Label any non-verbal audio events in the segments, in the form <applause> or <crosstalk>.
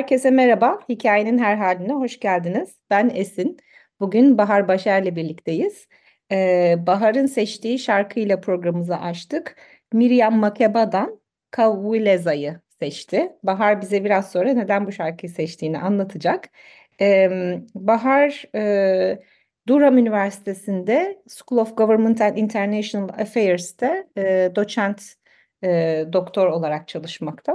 Herkese merhaba. Hikayenin her haline hoş geldiniz. Ben Esin. Bugün Bahar Başer'le birlikteyiz. Ee, Bahar'ın seçtiği şarkıyla programımızı açtık. Miriam Makeba'dan Kavuleza'yı seçti. Bahar bize biraz sonra neden bu şarkıyı seçtiğini anlatacak. Ee, Bahar e, Durham Üniversitesi'nde School of Government and International Affairs'te e, doçent e, doktor olarak çalışmakta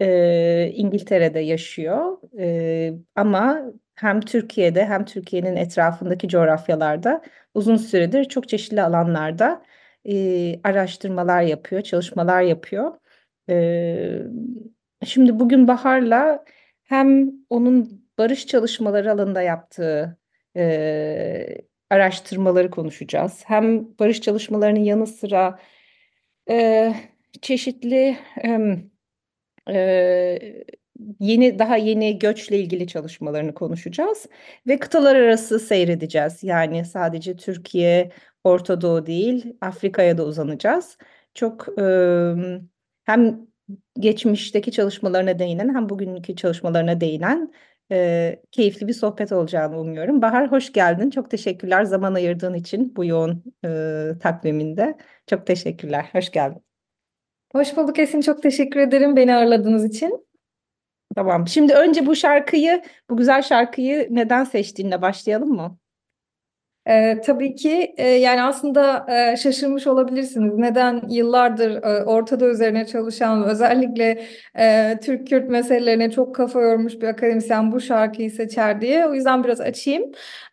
e, İngiltere'de yaşıyor e, ama hem Türkiye'de hem Türkiye'nin etrafındaki coğrafyalarda uzun süredir çok çeşitli alanlarda e, araştırmalar yapıyor, çalışmalar yapıyor. E, şimdi bugün Bahar'la hem onun barış çalışmaları alanında yaptığı e, araştırmaları konuşacağız. Hem barış çalışmalarının yanı sıra e, çeşitli... E, ee, yeni daha yeni göçle ilgili çalışmalarını konuşacağız ve kıtalar arası seyredeceğiz. Yani sadece Türkiye, Orta Doğu değil, Afrika'ya da uzanacağız. Çok e, hem geçmişteki çalışmalarına değinen hem bugünkü çalışmalarına değinen e, keyifli bir sohbet olacağını umuyorum. Bahar hoş geldin. Çok teşekkürler zaman ayırdığın için bu yoğun e, takviminde. Çok teşekkürler. Hoş geldin. Hoş bulduk Esin. Çok teşekkür ederim beni ağırladığınız için. Tamam. Şimdi önce bu şarkıyı, bu güzel şarkıyı neden seçtiğinle başlayalım mı? Ee, tabii ki e, yani aslında e, şaşırmış olabilirsiniz. Neden yıllardır e, Ortada üzerine çalışan özellikle e, Türk-Kürt meselelerine çok kafa yormuş bir akademisyen bu şarkıyı seçer diye. O yüzden biraz açayım.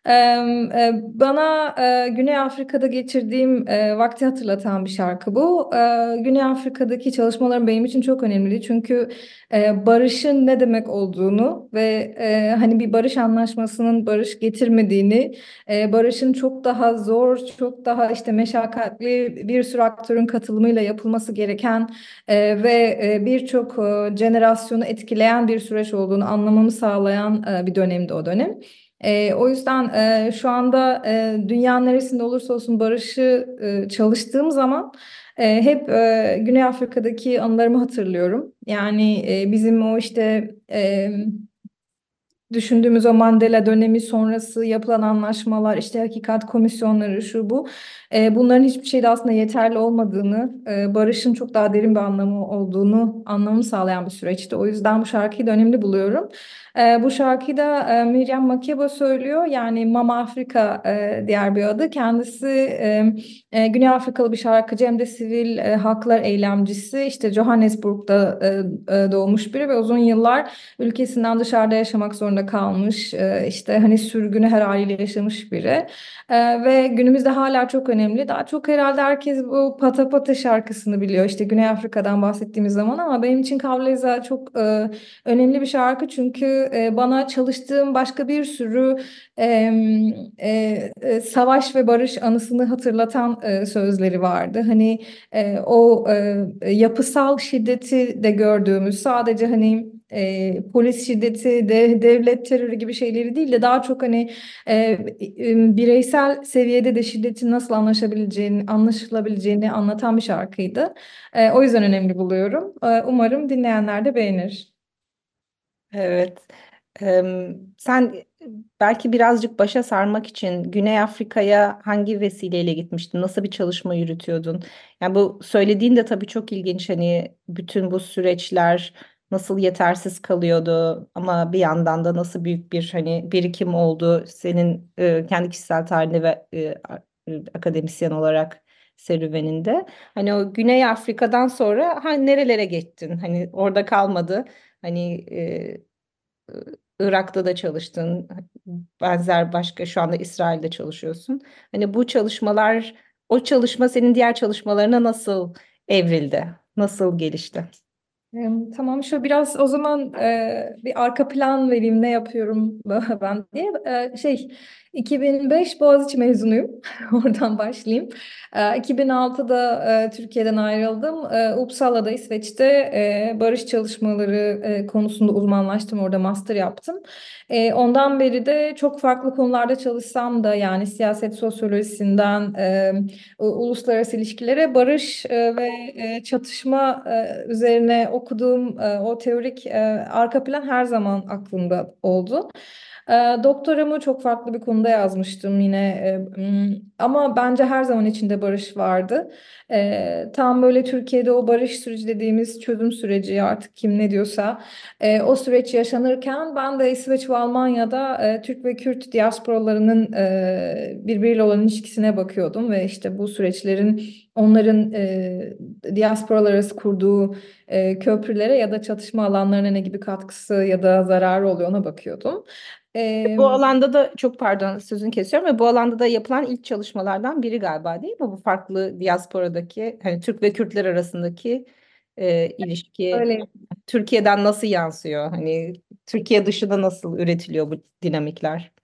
E, e, bana e, Güney Afrika'da geçirdiğim e, vakti hatırlatan bir şarkı bu. E, Güney Afrika'daki çalışmalarım benim için çok önemli. Çünkü e, barışın ne demek olduğunu ve e, hani bir barış anlaşmasının barış getirmediğini, e, barışın çok daha zor, çok daha işte meşakkatli bir sürü aktörün katılımıyla yapılması gereken e, ve e, birçok e, jenerasyonu etkileyen bir süreç olduğunu anlamamı sağlayan e, bir dönemdi o dönem. E, o yüzden e, şu anda e, dünya neresinde olursa olsun barışı e, çalıştığım zaman e, hep e, Güney Afrika'daki anılarımı hatırlıyorum. Yani e, bizim o işte e, düşündüğümüz o Mandela dönemi sonrası yapılan anlaşmalar, işte hakikat komisyonları, şu bu. E, bunların hiçbir şeyde aslında yeterli olmadığını, e, barışın çok daha derin bir anlamı olduğunu anlamı sağlayan bir süreçti. O yüzden bu şarkıyı da önemli buluyorum. E, bu şarkıyı da e, Miriam Makeba söylüyor. Yani Mama Afrika e, diğer bir adı. Kendisi e, e, Güney Afrikalı bir şarkıcı hem de sivil e, haklar eylemcisi. İşte Johannesburg'da e, e, doğmuş biri ve uzun yıllar ülkesinden dışarıda yaşamak zorunda kalmış. E, işte hani sürgünü her haliyle yaşamış biri. E, ve günümüzde hala çok önemli. Daha çok herhalde herkes bu Pata Pata şarkısını biliyor. İşte Güney Afrika'dan bahsettiğimiz zaman ama benim için Kavleza çok e, önemli bir şarkı çünkü e, bana çalıştığım başka bir sürü e, e, savaş ve barış anısını hatırlatan e, sözleri vardı. Hani e, o e, yapısal şiddeti de gördüğümüz sadece hani e, polis şiddeti, de, devlet terörü gibi şeyleri değil de daha çok hani e, bireysel seviyede de şiddetin nasıl anlaşabileceğini, anlaşılabileceğini anlatan bir şarkıydı. E, o yüzden önemli buluyorum. E, umarım dinleyenler de beğenir. Evet. sen belki birazcık başa sarmak için Güney Afrika'ya hangi vesileyle gitmiştin? Nasıl bir çalışma yürütüyordun? Yani bu söylediğin de tabii çok ilginç. Hani bütün bu süreçler nasıl yetersiz kalıyordu ama bir yandan da nasıl büyük bir hani birikim oldu senin e, kendi kişisel tarihinde ve e, akademisyen olarak serüveninde. Hani o Güney Afrika'dan sonra ha, nerelere gittin? Hani orada kalmadı. Hani e, Irak'ta da çalıştın. Benzer başka şu anda İsrail'de çalışıyorsun. Hani bu çalışmalar, o çalışma senin diğer çalışmalarına nasıl evrildi? Nasıl gelişti? Tamam şöyle biraz o zaman e, bir arka plan vereyim ne yapıyorum <laughs> ben diye. E, şey 2005 Boğaziçi mezunuyum. <laughs> Oradan başlayayım. E, 2006'da e, Türkiye'den ayrıldım. E, Uppsala'da İsveç'te e, barış çalışmaları konusunda uzmanlaştım. Orada master yaptım. Ondan beri de çok farklı konularda çalışsam da yani siyaset sosyolojisinden uluslararası ilişkilere barış ve çatışma üzerine okuduğum o teorik arka plan her zaman aklımda oldu. E, doktoramı çok farklı bir konuda yazmıştım yine e, ama bence her zaman içinde barış vardı. E, tam böyle Türkiye'de o barış süreci dediğimiz çözüm süreci artık kim ne diyorsa e, o süreç yaşanırken ben de İsveç ve Almanya'da e, Türk ve Kürt diasporalarının e, birbiriyle olan ilişkisine bakıyordum ve işte bu süreçlerin onların e, diasporalar arası kurduğu e, köprülere ya da çatışma alanlarına ne gibi katkısı ya da zararı oluyor ona bakıyordum. E, Bu alanda da çok pardon sözünü kesiyorum ve bu alanda da yapılan ilk çalışmalardan biri galiba değil mi? Bu farklı diasporadaki hani Türk ve Kürtler arasındaki e, ilişki öyle Türkiye'den nasıl yansıyor? Hani Türkiye dışında nasıl üretiliyor bu dinamikler?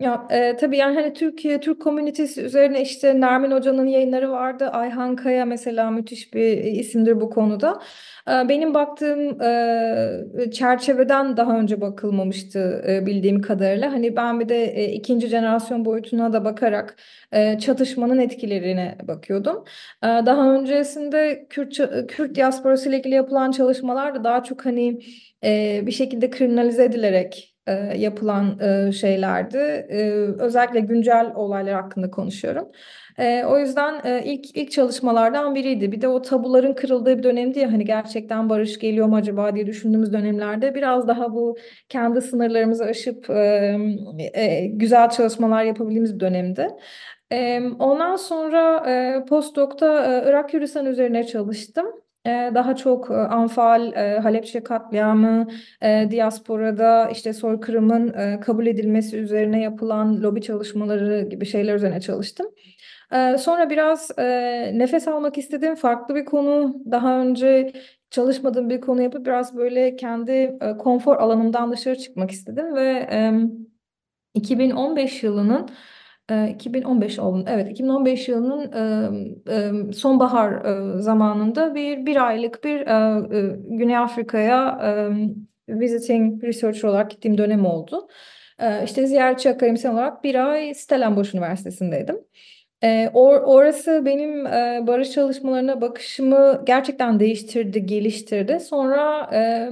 Ya e, tabii yani hani Türkiye Türk komünitesi üzerine işte Nermin Hoca'nın yayınları vardı. Ayhan Kaya mesela müthiş bir isimdir bu konuda. E, benim baktığım e, çerçeveden daha önce bakılmamıştı e, bildiğim kadarıyla. Hani ben bir de e, ikinci jenerasyon boyutuna da bakarak e, çatışmanın etkilerine bakıyordum. E, daha öncesinde Kürt Kürt diasporası ile ilgili yapılan çalışmalar da daha çok hani e, bir şekilde kriminalize edilerek e, yapılan e, şeylerdi. E, özellikle güncel olaylar hakkında konuşuyorum. E, o yüzden e, ilk ilk çalışmalardan biriydi. Bir de o tabuların kırıldığı bir dönemdi ya hani gerçekten barış geliyor mu acaba diye düşündüğümüz dönemlerde biraz daha bu kendi sınırlarımızı aşıp e, e, güzel çalışmalar yapabildiğimiz bir dönemdi. E, ondan sonra e, postdoc'ta e, Irak Kürdistan üzerine çalıştım. Daha çok Anfal, Halepçe katliamı, diasporada işte soykırımın kabul edilmesi üzerine yapılan lobi çalışmaları gibi şeyler üzerine çalıştım. Sonra biraz nefes almak istediğim farklı bir konu, daha önce çalışmadığım bir konu yapıp biraz böyle kendi konfor alanımdan dışarı çıkmak istedim ve e, 2015 yılının 2015 oldu. Evet, 2015 yılının e, e, sonbahar e, zamanında bir bir aylık bir Güney Afrika'ya visiting researcher olarak gittiğim dönem oldu. İşte ziyaretçi akademisyen olarak bir ay Stellenbosch Üniversitesi'ndeydim. E, or, orası benim e, barış çalışmalarına bakışımı gerçekten değiştirdi, geliştirdi. Sonra e,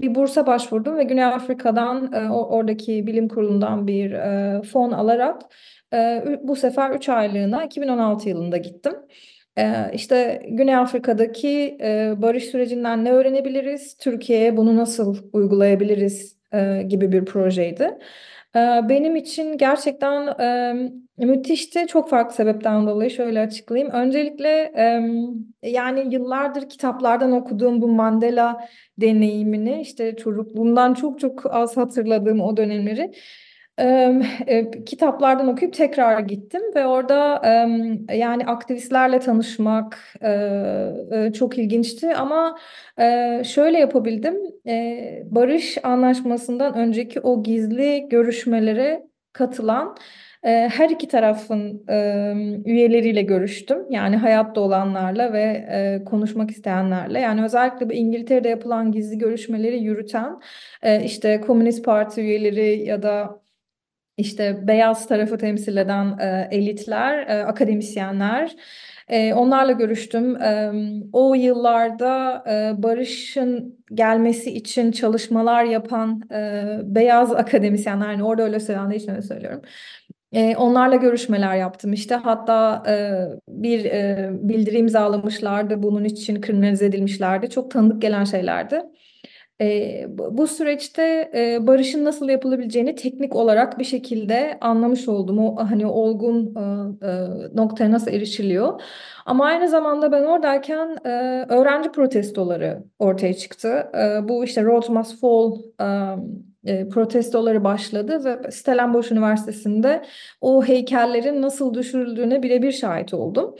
bir bursa başvurdum ve Güney Afrika'dan e, oradaki bilim kurulundan bir e, fon alarak e, bu sefer 3 aylığına 2016 yılında gittim. E, işte Güney Afrika'daki e, barış sürecinden ne öğrenebiliriz, Türkiye'ye bunu nasıl uygulayabiliriz e, gibi bir projeydi. E, benim için gerçekten e, müthişti. Çok farklı sebepten dolayı şöyle açıklayayım. Öncelikle e, yani yıllardır kitaplardan okuduğum bu Mandela deneyimini işte çocukluğumdan çok çok az hatırladığım o dönemleri Em, e, kitaplardan okuyup tekrar gittim ve orada yani aktivistlerle tanışmak e, e, çok ilginçti. Ama şöyle yapabildim. Barış anlaşmasından önceki o gizli görüşmelere katılan her iki tarafın üyeleriyle görüştüm. Yani hayatta olanlarla ve konuşmak isteyenlerle. Yani özellikle bu İngiltere'de yapılan gizli görüşmeleri yürüten işte Komünist Parti üyeleri ya da işte beyaz tarafı temsil eden e, elitler, e, akademisyenler, e, onlarla görüştüm. E, o yıllarda e, barışın gelmesi için çalışmalar yapan e, beyaz akademisyenler, yani orada öyle söylendiği için öyle söylüyorum. E, onlarla görüşmeler yaptım işte hatta e, bir e, bildiri imzalamışlardı bunun için kriminalize edilmişlerdi çok tanıdık gelen şeylerdi. E, bu süreçte e, barışın nasıl yapılabileceğini teknik olarak bir şekilde anlamış oldum. O hani olgun e, e, noktaya nasıl erişiliyor. Ama aynı zamanda ben oradayken e, öğrenci protestoları ortaya çıktı. E, bu işte Road Must Fall e, protestoları başladı ve Stellenbosch Üniversitesi'nde o heykellerin nasıl düşürüldüğüne birebir şahit oldum.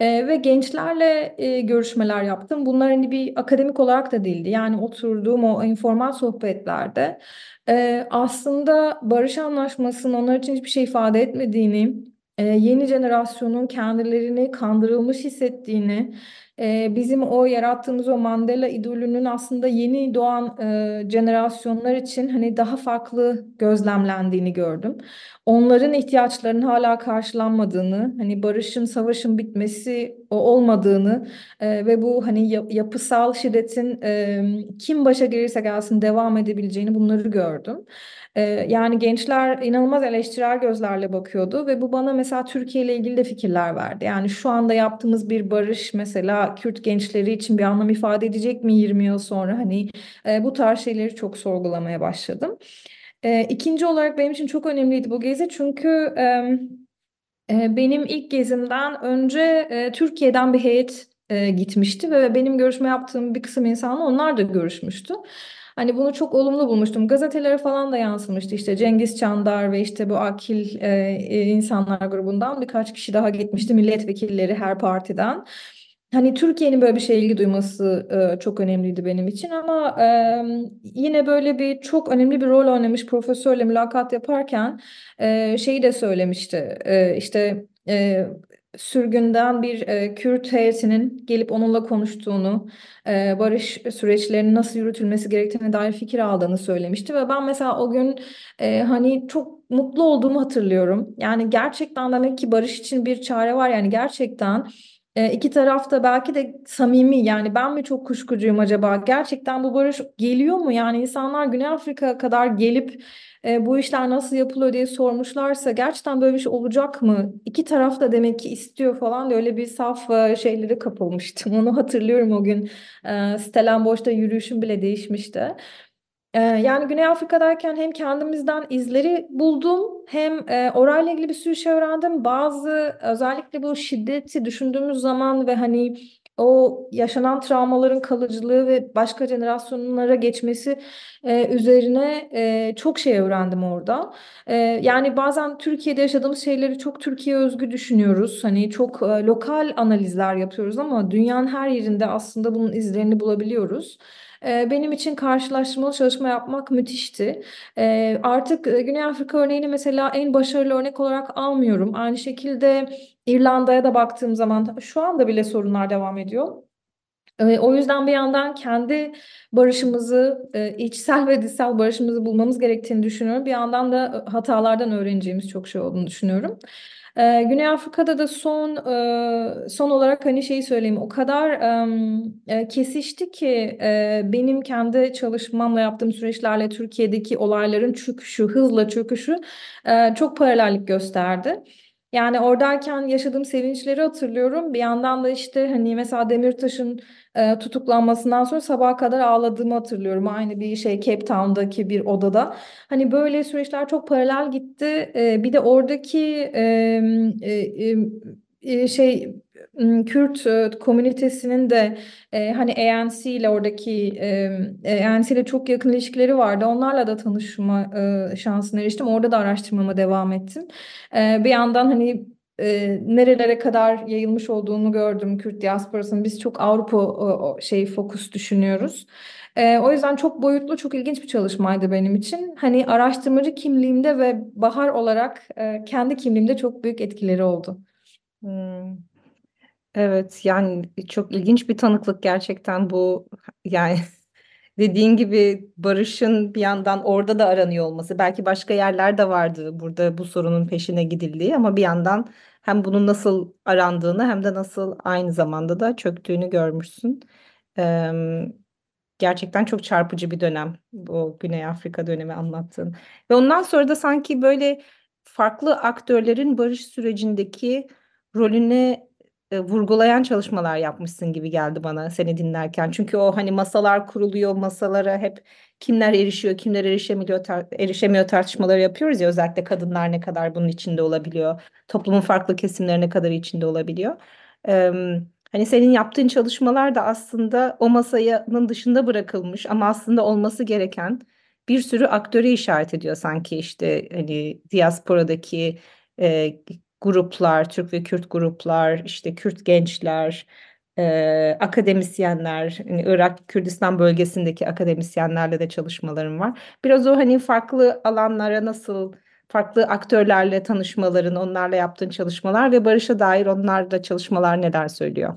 E, ve gençlerle e, görüşmeler yaptım. Bunlar hani bir akademik olarak da değildi. Yani oturduğum o informal sohbetlerde e, aslında barış anlaşmasının onlar için hiçbir şey ifade etmediğini, e, yeni jenerasyonun kendilerini kandırılmış hissettiğini, e, bizim o yarattığımız o Mandela idolünün aslında yeni doğan e, jenerasyonlar için hani daha farklı gözlemlendiğini gördüm. Onların ihtiyaçlarının hala karşılanmadığını, hani barışın, savaşın bitmesi o olmadığını e, ve bu hani yapısal şiddetin e, kim başa gelirse gelsin devam edebileceğini bunları gördüm. E, yani gençler inanılmaz eleştirel gözlerle bakıyordu ve bu bana mesela Türkiye ile ilgili de fikirler verdi. Yani şu anda yaptığımız bir barış mesela Kürt gençleri için bir anlam ifade edecek mi 20 yıl sonra? Hani e, bu tarz şeyleri çok sorgulamaya başladım. E, ikinci olarak benim için çok önemliydi bu gezi çünkü e, benim ilk gezimden önce Türkiye'den bir heyet gitmişti ve benim görüşme yaptığım bir kısım insanla onlar da görüşmüştü. Hani bunu çok olumlu bulmuştum. Gazetelere falan da yansımıştı. İşte Cengiz Çandar ve işte bu akil e, e insanlar grubundan birkaç kişi daha gitmişti. Milletvekilleri her partiden. Hani Türkiye'nin böyle bir şeye ilgi duyması e, çok önemliydi benim için ama e, yine böyle bir çok önemli bir rol oynamış profesörle mülakat yaparken e, şeyi de söylemişti. E, işte e, sürgünden bir e, Kürt heyetinin gelip onunla konuştuğunu, e, barış süreçlerinin nasıl yürütülmesi gerektiğine dair fikir aldığını söylemişti ve ben mesela o gün e, hani çok mutlu olduğumu hatırlıyorum. Yani gerçekten demek ki barış için bir çare var yani gerçekten e, iki taraf da belki de samimi yani ben mi çok kuşkucuyum acaba? Gerçekten bu barış geliyor mu? Yani insanlar Güney Afrika kadar gelip e, bu işler nasıl yapılıyor diye sormuşlarsa gerçekten böyle bir şey olacak mı? İki taraf da demek ki istiyor falan diye öyle bir saf e, şeyleri kapılmıştım. <laughs> Onu hatırlıyorum o gün. E, Stellenbosch'ta yürüyüşüm bile değişmişti. Ee, yani Güney Afrika'dayken hem kendimizden izleri buldum hem e, orayla ilgili bir sürü şey öğrendim. Bazı özellikle bu şiddeti düşündüğümüz zaman ve hani o yaşanan travmaların kalıcılığı ve başka jenerasyonlara geçmesi e, üzerine e, çok şey öğrendim orada. E, yani bazen Türkiye'de yaşadığımız şeyleri çok Türkiye özgü düşünüyoruz. Hani çok e, lokal analizler yapıyoruz ama dünyanın her yerinde aslında bunun izlerini bulabiliyoruz. Benim için karşılaştırmalı çalışma yapmak müthişti. Artık Güney Afrika örneğini mesela en başarılı örnek olarak almıyorum. Aynı şekilde İrlanda'ya da baktığım zaman şu anda bile sorunlar devam ediyor. O yüzden bir yandan kendi barışımızı, içsel ve dışsal barışımızı bulmamız gerektiğini düşünüyorum. Bir yandan da hatalardan öğreneceğimiz çok şey olduğunu düşünüyorum. Ee, Güney Afrika'da da son e, son olarak hani şeyi söyleyeyim o kadar e, kesişti ki e, benim kendi çalışmamla yaptığım süreçlerle Türkiye'deki olayların çöküşü, hızla çöküşü e, çok paralellik gösterdi. Yani oradayken yaşadığım sevinçleri hatırlıyorum. Bir yandan da işte hani mesela Demirtaş'ın e, tutuklanmasından sonra sabaha kadar ağladığımı hatırlıyorum. Aynı bir şey Cape Town'daki bir odada. Hani böyle süreçler çok paralel gitti. E, bir de oradaki e, e, şey Kürt e, komünitesinin de e, hani ANC ile oradaki e, ANC ile çok yakın ilişkileri vardı. Onlarla da tanışma e, şansına eriştim. Orada da araştırmama devam ettim. E, bir yandan hani e, nerelere kadar yayılmış olduğunu gördüm Kürt diasporasının. Biz çok Avrupa o şey fokus düşünüyoruz. E, o yüzden çok boyutlu, çok ilginç bir çalışmaydı benim için. Hani araştırmacı kimliğimde ve Bahar olarak e, kendi kimliğimde çok büyük etkileri oldu. Hmm. Evet yani çok ilginç bir tanıklık gerçekten bu yani <laughs> dediğin gibi barışın bir yandan orada da aranıyor olması belki başka yerlerde vardı burada bu sorunun peşine gidildiği ama bir yandan hem bunun nasıl arandığını hem de nasıl aynı zamanda da çöktüğünü görmüşsün. Ee, gerçekten çok çarpıcı bir dönem bu Güney Afrika dönemi anlattığın. Ve ondan sonra da sanki böyle farklı aktörlerin barış sürecindeki rolüne e, vurgulayan çalışmalar yapmışsın gibi geldi bana seni dinlerken. Çünkü o hani masalar kuruluyor, masalara hep kimler erişiyor, kimler erişemiyor, tar erişemiyor tartışmaları yapıyoruz ya özellikle kadınlar ne kadar bunun içinde olabiliyor, toplumun farklı kesimleri ne kadar içinde olabiliyor. Ee, hani senin yaptığın çalışmalar da aslında o masanın dışında bırakılmış ama aslında olması gereken bir sürü aktöre işaret ediyor sanki işte hani diasporadaki e, gruplar, Türk ve Kürt gruplar, işte Kürt gençler, e, akademisyenler, hani Irak, Kürdistan bölgesindeki akademisyenlerle de çalışmalarım var. Biraz o hani farklı alanlara nasıl, farklı aktörlerle tanışmaların, onlarla yaptığın çalışmalar ve barışa dair onlarla çalışmalar neler söylüyor?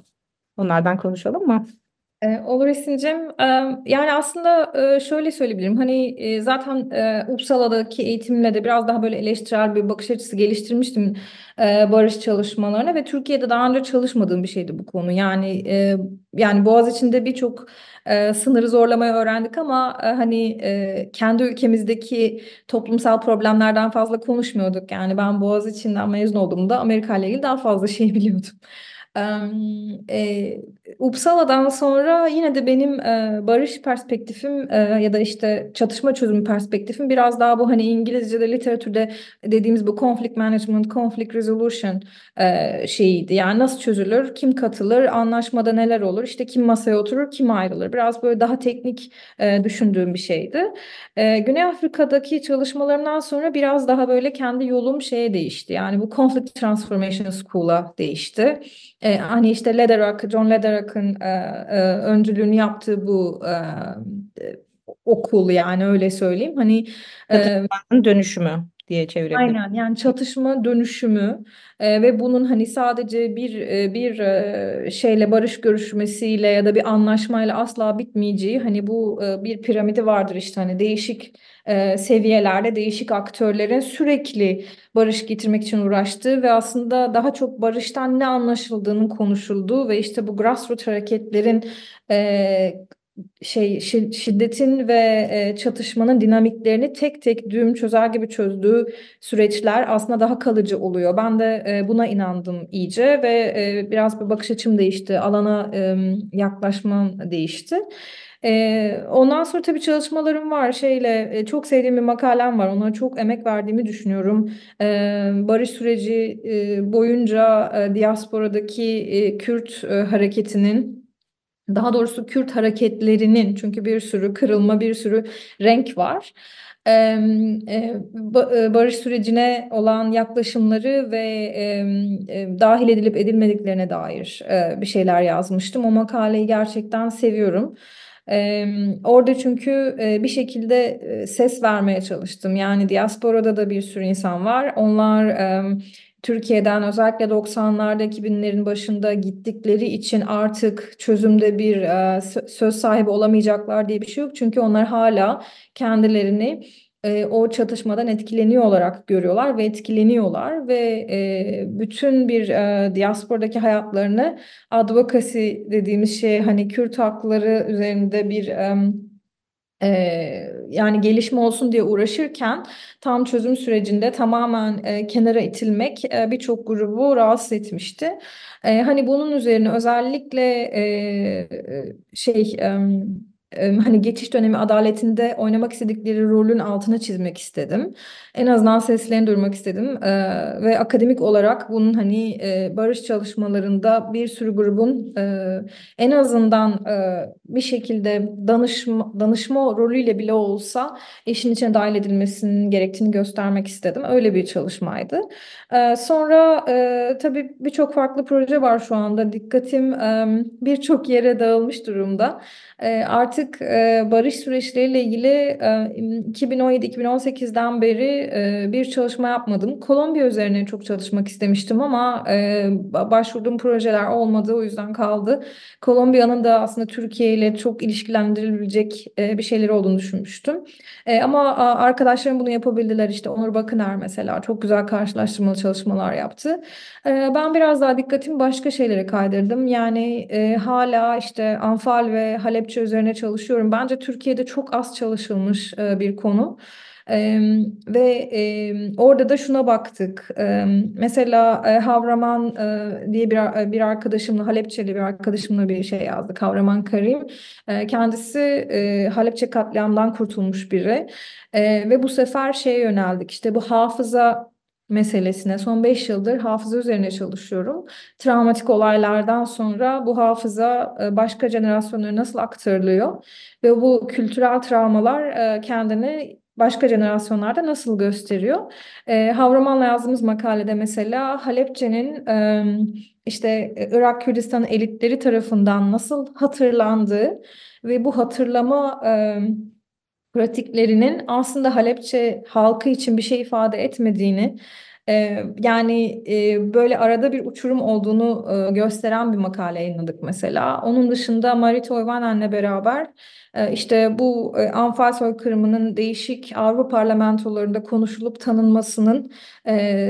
Onlardan konuşalım mı? Ee, olur Esin'cim. Ee, Yani aslında e, şöyle söyleyebilirim. Hani e, zaten e, Uppsala'daki eğitimle de biraz daha böyle eleştirel bir bakış açısı geliştirmiştim barış çalışmalarına ve Türkiye'de daha önce çalışmadığım bir şeydi bu konu. Yani yani Boğaziçi'nde birçok e, sınırı zorlamayı öğrendik ama hani kendi ülkemizdeki toplumsal problemlerden fazla konuşmuyorduk. Yani ben Boğaziçi'nden mezun olduğumda Amerika ile ilgili daha fazla şey <laughs> biliyordum. E, Uppsala'dan sonra yine de benim e, barış perspektifim e, ya da işte çatışma çözümü perspektifim biraz daha bu hani İngilizce'de literatürde dediğimiz bu conflict management, conflict resolution e, şeyiydi. Yani nasıl çözülür, kim katılır, anlaşmada neler olur, işte kim masaya oturur, kim ayrılır. Biraz böyle daha teknik e, düşündüğüm bir şeydi. E, Güney Afrika'daki çalışmalarımdan sonra biraz daha böyle kendi yolum şeye değişti. Yani bu conflict transformation school'a değişti. E, hani işte Lederach, John Lederach'ın e, e, öncülüğünü yaptığı bu e, e, okul yani öyle söyleyeyim. Hani e, dönüşümü diye çevirebilirim. Aynen yani çatışma dönüşümü e, ve bunun hani sadece bir e, bir e, şeyle barış görüşmesiyle ya da bir anlaşmayla asla bitmeyeceği hani bu e, bir piramidi vardır işte hani değişik e, seviyelerde değişik aktörlerin sürekli barış getirmek için uğraştığı ve aslında daha çok barıştan ne anlaşıldığının konuşulduğu ve işte bu grassroots hareketlerin e, şey şiddetin ve e, çatışmanın dinamiklerini tek tek düğüm çözer gibi çözdüğü süreçler aslında daha kalıcı oluyor. Ben de e, buna inandım iyice ve e, biraz bir bakış açım değişti. Alana yaklaşmam değişti. ondan sonra tabii çalışmalarım var şeyle çok sevdiğim bir makalem var ona çok emek verdiğimi düşünüyorum barış süreci boyunca diasporadaki Kürt hareketinin daha doğrusu Kürt hareketlerinin çünkü bir sürü kırılma, bir sürü renk var. Barış sürecine olan yaklaşımları ve dahil edilip edilmediklerine dair bir şeyler yazmıştım. O makaleyi gerçekten seviyorum. Orada çünkü bir şekilde ses vermeye çalıştım. Yani diasporada da bir sürü insan var. Onlar Türkiye'den özellikle 90'larda 2000'lerin başında gittikleri için artık çözümde bir e, söz sahibi olamayacaklar diye bir şey yok. Çünkü onlar hala kendilerini e, o çatışmadan etkileniyor olarak görüyorlar ve etkileniyorlar ve e, bütün bir e, diasporadaki hayatlarını advokasi dediğimiz şey hani Kürt hakları üzerinde bir e, e, yani gelişme olsun diye uğraşırken tam çözüm sürecinde tamamen e, kenara itilmek e, birçok grubu rahatsız etmişti. E, hani bunun üzerine özellikle e, şey e, hani geçiş dönemi adaletinde oynamak istedikleri rolün altına çizmek istedim. En azından seslerini duyurmak istedim ve akademik olarak bunun hani barış çalışmalarında bir sürü grubun en azından bir şekilde danışma danışma rolüyle bile olsa işin içine dahil edilmesinin gerektiğini göstermek istedim. Öyle bir çalışmaydı. sonra tabii birçok farklı proje var şu anda. Dikkatim birçok yere dağılmış durumda. artık barış süreçleriyle ilgili 2017-2018'den beri bir çalışma yapmadım. Kolombiya üzerine çok çalışmak istemiştim ama başvurduğum projeler olmadı o yüzden kaldı. Kolombiya'nın da aslında Türkiye ile çok ilişkilendirilebilecek bir şeyleri olduğunu düşünmüştüm. Ama arkadaşlarım bunu yapabildiler işte Onur Bakıner mesela çok güzel karşılaştırmalı çalışmalar yaptı. Ben biraz daha dikkatimi başka şeylere kaydırdım. Yani hala işte Anfal ve Halepçe üzerine çalışıyorum. Bence Türkiye'de çok az çalışılmış bir konu. Ee, ve e, orada da şuna baktık. Ee, mesela e, Havraman e, diye bir bir arkadaşımla Halepçeli bir arkadaşımla bir şey yazdık. Havraman Karim. E, kendisi e, Halepçe katliamdan kurtulmuş biri. E, ve bu sefer şeye yöneldik. İşte bu hafıza meselesine son 5 yıldır hafıza üzerine çalışıyorum. Travmatik olaylardan sonra bu hafıza başka jenerasyonlara nasıl aktarılıyor ve bu kültürel travmalar kendini başka jenerasyonlarda nasıl gösteriyor? E, Havraman'la yazdığımız makalede mesela Halepçe'nin e, işte Irak Kürdistan elitleri tarafından nasıl hatırlandığı ve bu hatırlama e, pratiklerinin aslında Halepçe halkı için bir şey ifade etmediğini ee, yani e, böyle arada bir uçurum olduğunu e, gösteren bir makale yayınladık mesela. Onun dışında Marit Oyvanen'le beraber e, işte bu Anfal soykırımının değişik Avrupa parlamentolarında konuşulup tanınmasının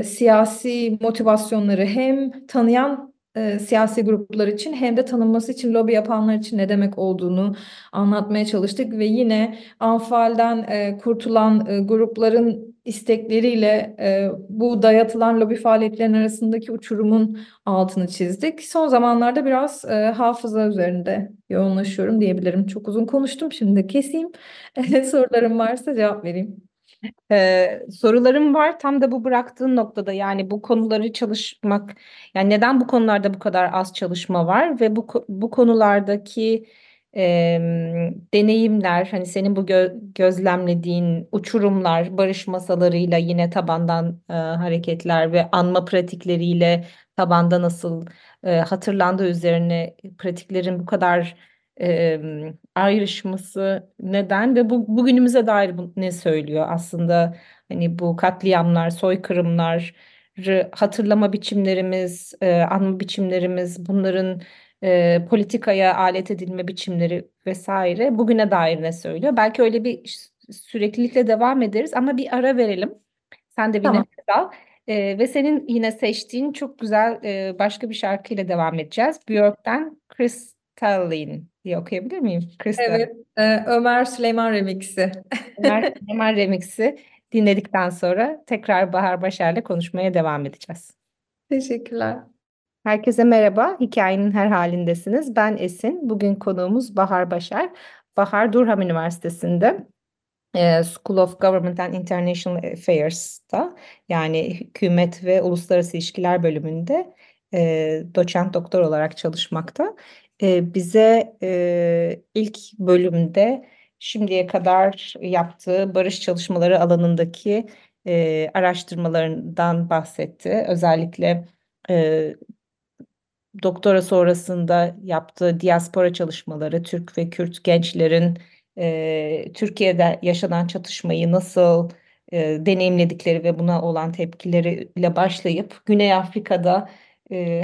siyasi motivasyonları hem tanıyan e, siyasi gruplar için hem de tanınması için lobi yapanlar için ne demek olduğunu anlatmaya çalıştık ve yine Anfal'den e, kurtulan e, grupların istekleriyle e, bu dayatılan lobi faaliyetlerinin arasındaki uçurumun altını çizdik. Son zamanlarda biraz e, hafıza üzerinde yoğunlaşıyorum diyebilirim. Çok uzun konuştum şimdi keseyim. <laughs> Sorularım varsa cevap vereyim. Ee, sorularım var tam da bu bıraktığın noktada. Yani bu konuları çalışmak yani neden bu konularda bu kadar az çalışma var ve bu bu konulardaki e, deneyimler hani senin bu gö gözlemlediğin uçurumlar barış masalarıyla yine tabandan e, hareketler ve anma pratikleriyle tabanda nasıl e, hatırlandığı üzerine pratiklerin bu kadar e, ayrışması neden ve bu bugünümüze dair bu, ne söylüyor aslında hani bu katliamlar, soykırımlar hatırlama biçimlerimiz, e, anma biçimlerimiz, bunların e, politikaya alet edilme biçimleri vesaire bugüne dair ne söylüyor? Belki öyle bir süreklilikle devam ederiz ama bir ara verelim. Sen de bir tamam. nefes al. E, ve senin yine seçtiğin çok güzel e, başka bir şarkıyla devam edeceğiz. Björk'ten Crystalline diye okuyabilir miyim? Crystal. Evet, e, Ömer Süleyman remixi. Ömer <laughs> Süleyman remixi dinledikten sonra tekrar Bahar Başar'la konuşmaya devam edeceğiz. Teşekkürler. Herkese merhaba. Hikayenin her halindesiniz. Ben Esin. Bugün konuğumuz Bahar Başar. Bahar Durham Üniversitesi'nde School of Government and International Affairs'ta yani hükümet ve uluslararası ilişkiler bölümünde doçent doktor olarak çalışmakta bize ilk bölümde şimdiye kadar yaptığı barış çalışmaları alanındaki araştırmalarından bahsetti. Özellikle doktora sonrasında yaptığı diaspora çalışmaları, Türk ve Kürt gençlerin Türkiye'de yaşanan çatışmayı nasıl deneyimledikleri ve buna olan tepkileriyle başlayıp Güney Afrika'da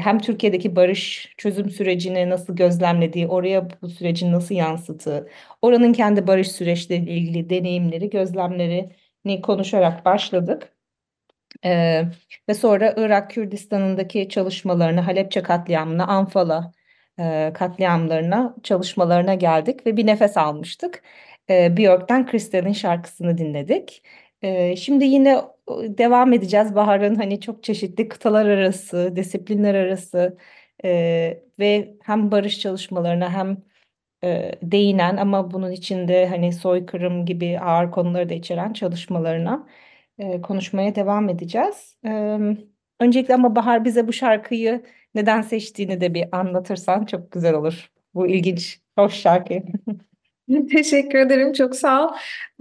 hem Türkiye'deki barış çözüm sürecini nasıl gözlemlediği, oraya bu sürecin nasıl yansıttığı, oranın kendi barış süreçleriyle ilgili deneyimleri, gözlemlerini konuşarak başladık. Ee, ve sonra Irak Kürdistan'ındaki çalışmalarını, Halepçe katliamına, Anfal'a e, katliamlarına, çalışmalarına geldik ve bir nefes almıştık. Ee, Björk'ten Kristal'in şarkısını dinledik. Şimdi yine devam edeceğiz. Bahar'ın hani çok çeşitli kıtalar arası, disiplinler arası ve hem barış çalışmalarına hem değinen ama bunun içinde hani soykırım gibi ağır konuları da içeren çalışmalarına konuşmaya devam edeceğiz. Öncelikle ama Bahar bize bu şarkıyı neden seçtiğini de bir anlatırsan çok güzel olur. Bu ilginç, hoş şarkı. <laughs> <laughs> Teşekkür ederim, çok sağ ol.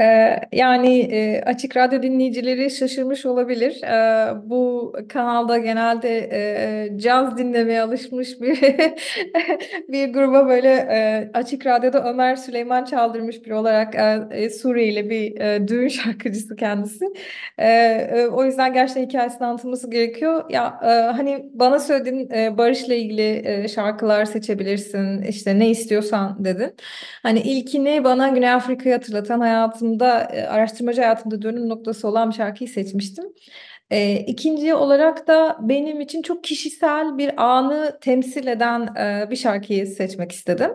Ee, yani e, Açık Radyo dinleyicileri şaşırmış olabilir. Ee, bu kanalda genelde e, caz dinlemeye alışmış bir <laughs> bir gruba böyle e, Açık Radyo'da Ömer Süleyman çaldırmış bir olarak e, Suriyeli bir e, düğün <laughs> şarkıcısı kendisi. E, e, o yüzden gerçekten hikayesini anlatılması gerekiyor. Ya e, hani bana söylediğin e, barışla ilgili e, şarkılar seçebilirsin, işte ne istiyorsan dedin. Hani ilkini bana Güney Afrika'yı hatırlatan hayatım hayatımda, e, araştırmacı hayatımda dönüm noktası olan bir şarkıyı seçmiştim. E, ikinci olarak da benim için çok kişisel bir anı temsil eden e, bir şarkıyı seçmek istedim.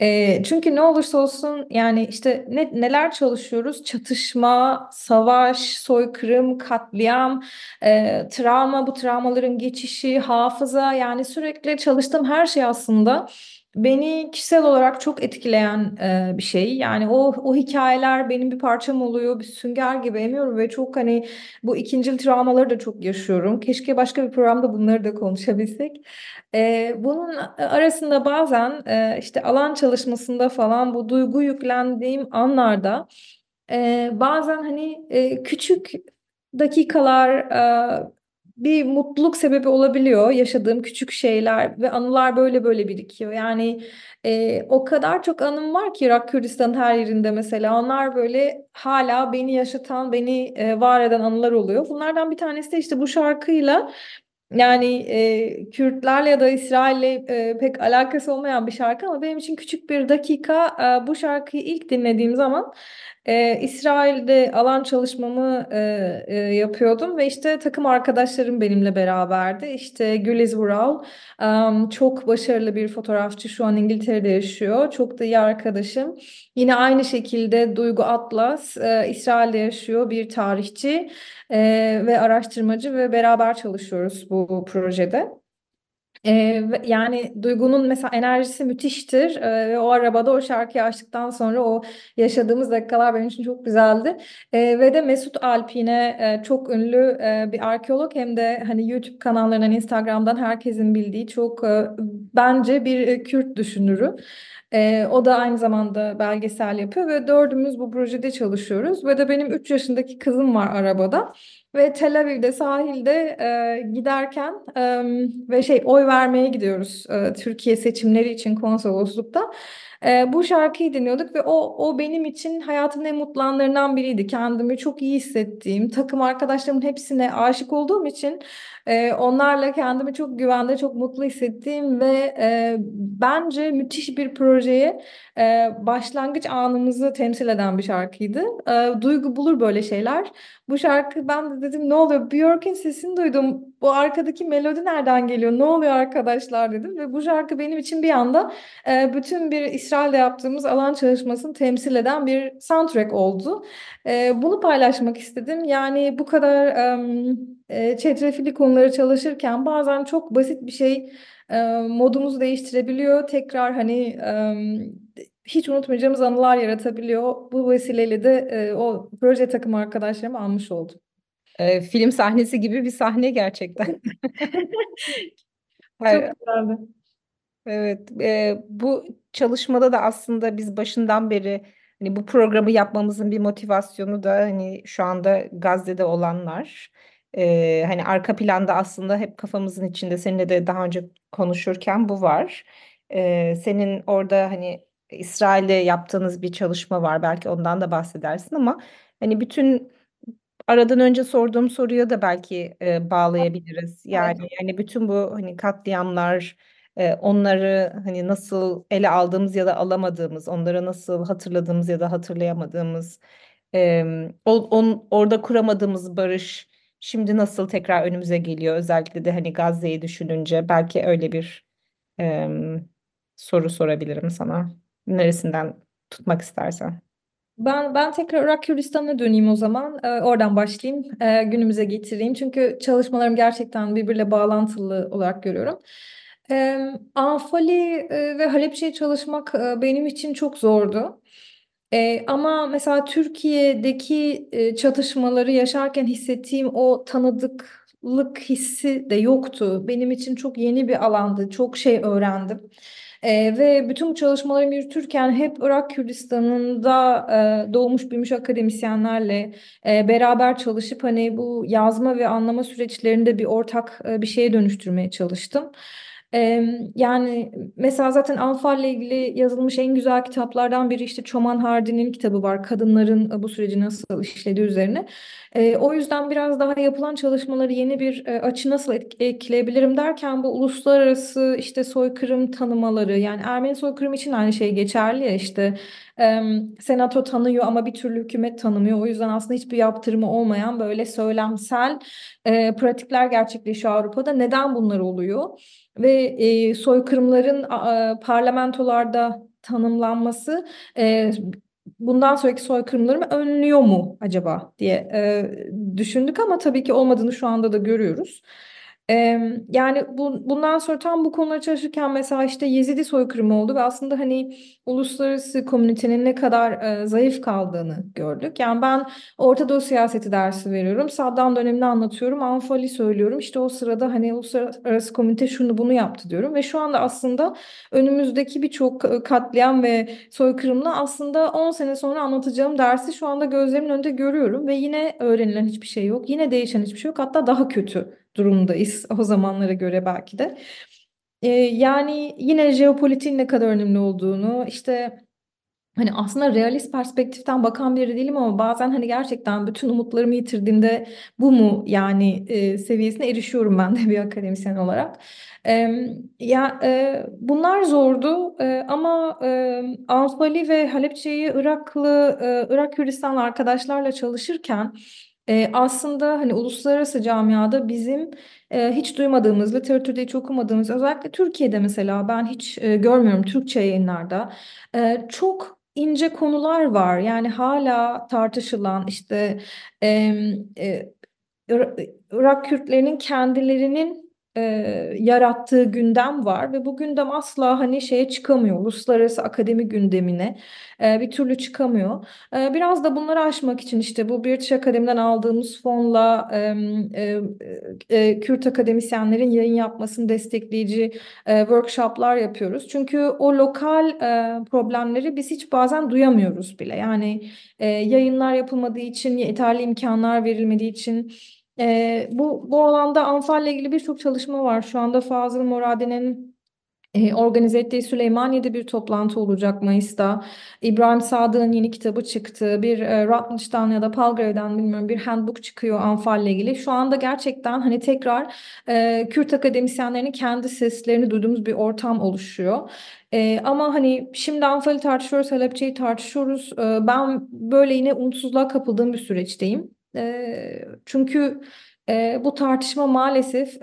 E, çünkü ne olursa olsun yani işte ne, neler çalışıyoruz? Çatışma, savaş, soykırım, katliam, e, travma, bu travmaların geçişi, hafıza yani sürekli çalıştığım her şey aslında Beni kişisel olarak çok etkileyen e, bir şey. Yani o o hikayeler benim bir parçam oluyor, bir sünger gibi emiyorum ve çok hani bu ikincil travmaları da çok yaşıyorum. Keşke başka bir programda bunları da konuşabilsek. E, bunun arasında bazen e, işte alan çalışmasında falan bu duygu yüklendiğim anlarda e, bazen hani e, küçük dakikalar e, bir mutluluk sebebi olabiliyor yaşadığım küçük şeyler ve anılar böyle böyle birikiyor. Yani e, o kadar çok anım var ki Irak Kürdistan her yerinde mesela onlar böyle hala beni yaşatan, beni e, var eden anılar oluyor. Bunlardan bir tanesi de işte bu şarkıyla yani e, Kürtlerle ya da İsrail'le e, pek alakası olmayan bir şarkı ama benim için küçük bir dakika e, bu şarkıyı ilk dinlediğim zaman e, İsrail'de alan çalışmamı e, e, yapıyordum ve işte takım arkadaşlarım benimle beraberdi. İşte Güliz Vural um, çok başarılı bir fotoğrafçı şu an İngiltere'de yaşıyor. Çok da iyi arkadaşım. Yine aynı şekilde Duygu Atlas e, İsrail'de yaşıyor bir tarihçi e, ve araştırmacı ve beraber çalışıyoruz bu, projede. Ee, yani Duygu'nun mesela enerjisi müthiştir ee, ve o arabada o şarkıyı açtıktan sonra o yaşadığımız dakikalar benim için çok güzeldi. Ee, ve de Mesut Alpine e, çok ünlü e, bir arkeolog hem de hani YouTube kanallarından Instagram'dan herkesin bildiği çok e, bence bir e, Kürt düşünürü. E, o da aynı zamanda belgesel yapıyor ve dördümüz bu projede çalışıyoruz. Ve de benim 3 yaşındaki kızım var arabada. Ve Tel Aviv'de sahilde e, giderken e, ve şey oy vermeye gidiyoruz e, Türkiye seçimleri için konsoloslukta. E, bu şarkıyı dinliyorduk ve o o benim için hayatımın en mutlu anlarından biriydi. Kendimi çok iyi hissettiğim, takım arkadaşlarımın hepsine aşık olduğum için e, onlarla kendimi çok güvende, çok mutlu hissettiğim ve e, bence müthiş bir projeye e, başlangıç anımızı temsil eden bir şarkıydı. E, duygu bulur böyle şeyler. Bu şarkı ben de dedim ne oluyor? Björk'in sesini duydum. Bu arkadaki melodi nereden geliyor? Ne oluyor arkadaşlar dedim ve bu şarkı benim için bir anda e, bütün bir İsrail'de yaptığımız alan çalışmasını temsil eden bir soundtrack oldu. E, bunu paylaşmak istedim. Yani bu kadar e, çetrefilli konuları çalışırken bazen çok basit bir şey e, modumuzu değiştirebiliyor. Tekrar hani e, hiç unutmayacağımız anılar yaratabiliyor. Bu vesileyle de e, o proje takım arkadaşlarımı almış oldum. E, film sahnesi gibi bir sahne gerçekten. <laughs> Çok güzeldi. Evet, e, bu çalışmada da aslında biz başından beri hani bu programı yapmamızın bir motivasyonu da hani şu anda Gazze'de olanlar. E, hani arka planda aslında hep kafamızın içinde seninle de daha önce konuşurken bu var. E, senin orada hani İsrail'de yaptığınız bir çalışma var. Belki ondan da bahsedersin ama hani bütün aradan önce sorduğum soruya da belki e, bağlayabiliriz. <laughs> Yani yani bütün bu hani katliamlar e, onları hani nasıl ele aldığımız ya da alamadığımız, onları nasıl hatırladığımız ya da hatırlayamadığımız, e, o, on, orada kuramadığımız barış şimdi nasıl tekrar önümüze geliyor? Özellikle de hani Gazze'yi düşününce belki öyle bir e, soru sorabilirim sana. Neresinden tutmak istersen. Ben ben tekrar Irak Kürdistan'a döneyim o zaman. Ee, oradan başlayayım. Ee, günümüze getireyim. Çünkü çalışmalarım gerçekten birbiriyle bağlantılı olarak görüyorum. Ee, Anfali e, ve Halepçe'ye çalışmak benim için çok zordu. Ee, ama mesela Türkiye'deki e, çatışmaları yaşarken hissettiğim o tanıdıklık hissi de yoktu. Benim için çok yeni bir alandı. Çok şey öğrendim. E, ve bütün çalışmalarımı yürütürken hep Irak Kürdistan'ında e, doğmuş büyümüş akademisyenlerle e, beraber çalışıp hani bu yazma ve anlama süreçlerinde bir ortak e, bir şeye dönüştürmeye çalıştım. Yani mesela zaten Alfa ile ilgili yazılmış en güzel kitaplardan biri işte Çoman Hardi'nin kitabı var. Kadınların bu süreci nasıl işlediği üzerine. O yüzden biraz daha yapılan çalışmaları yeni bir açı nasıl ekleyebilirim derken bu uluslararası işte soykırım tanımaları yani Ermeni soykırım için aynı şey geçerli ya işte senato tanıyor ama bir türlü hükümet tanımıyor. O yüzden aslında hiçbir yaptırımı olmayan böyle söylemsel pratikler gerçekleşiyor Avrupa'da. Neden bunlar oluyor? ve e, soykırımların e, parlamentolarda tanımlanması e, bundan sonraki soykırımları önlüyor mu acaba diye e, düşündük ama tabii ki olmadığını şu anda da görüyoruz. Yani bu, bundan sonra tam bu konuda çalışırken mesela işte Yezidi soykırımı oldu ve aslında hani uluslararası komünitenin ne kadar e, zayıf kaldığını gördük. Yani ben Orta Doğu siyaseti dersi veriyorum. Saddam dönemini anlatıyorum. Anfali söylüyorum. İşte o sırada hani uluslararası komünite şunu bunu yaptı diyorum ve şu anda aslında önümüzdeki birçok katliam ve soykırımla aslında 10 sene sonra anlatacağım dersi şu anda gözlerimin önünde görüyorum ve yine öğrenilen hiçbir şey yok. Yine değişen hiçbir şey yok. Hatta daha kötü durumdayız <laughs> o zamanlara göre belki de. Ee, yani yine jeopolitiğin ne kadar önemli olduğunu işte hani aslında realist perspektiften bakan biri değilim ama bazen hani gerçekten bütün umutlarımı yitirdiğimde bu mu yani e, seviyesine erişiyorum ben de bir akademisyen olarak. E, ya e, bunlar zordu e, ama e, Anfali ve Halepçe'yi Iraklı e, Irak Kürdistanlı arkadaşlarla çalışırken e, aslında hani uluslararası camiada bizim e, hiç duymadığımız, literatürde hiç okumadığımız, özellikle Türkiye'de mesela ben hiç e, görmüyorum Türkçe yayınlarda e, çok ince konular var. Yani hala tartışılan işte e, e, Irak Kürtlerinin kendilerinin e, yarattığı gündem var ve bu gündem asla hani şeye çıkamıyor. Uluslararası akademi gündemine e, bir türlü çıkamıyor. E, biraz da bunları aşmak için işte bu British Akademi'den aldığımız fonla e, e, e, Kürt akademisyenlerin yayın yapmasını destekleyici e, workshoplar yapıyoruz. Çünkü o lokal e, problemleri biz hiç bazen duyamıyoruz bile. Yani e, yayınlar yapılmadığı için, yeterli imkanlar verilmediği için e, bu, bu alanda Anfal ile ilgili birçok çalışma var. Şu anda Fazıl Moradi'nin e, organize ettiği Süleymaniye'de bir toplantı olacak Mayıs'ta. İbrahim Sadık'ın yeni kitabı çıktı. Bir e, Rutledge'dan ya da Palgrave'den bilmiyorum bir handbook çıkıyor Anfal ile ilgili. Şu anda gerçekten hani tekrar e, Kürt akademisyenlerinin kendi seslerini duyduğumuz bir ortam oluşuyor. E, ama hani şimdi Anfal'i tartışıyoruz, Halepçe'yi tartışıyoruz. E, ben böyle yine umutsuzluğa kapıldığım bir süreçteyim. Çünkü bu tartışma maalesef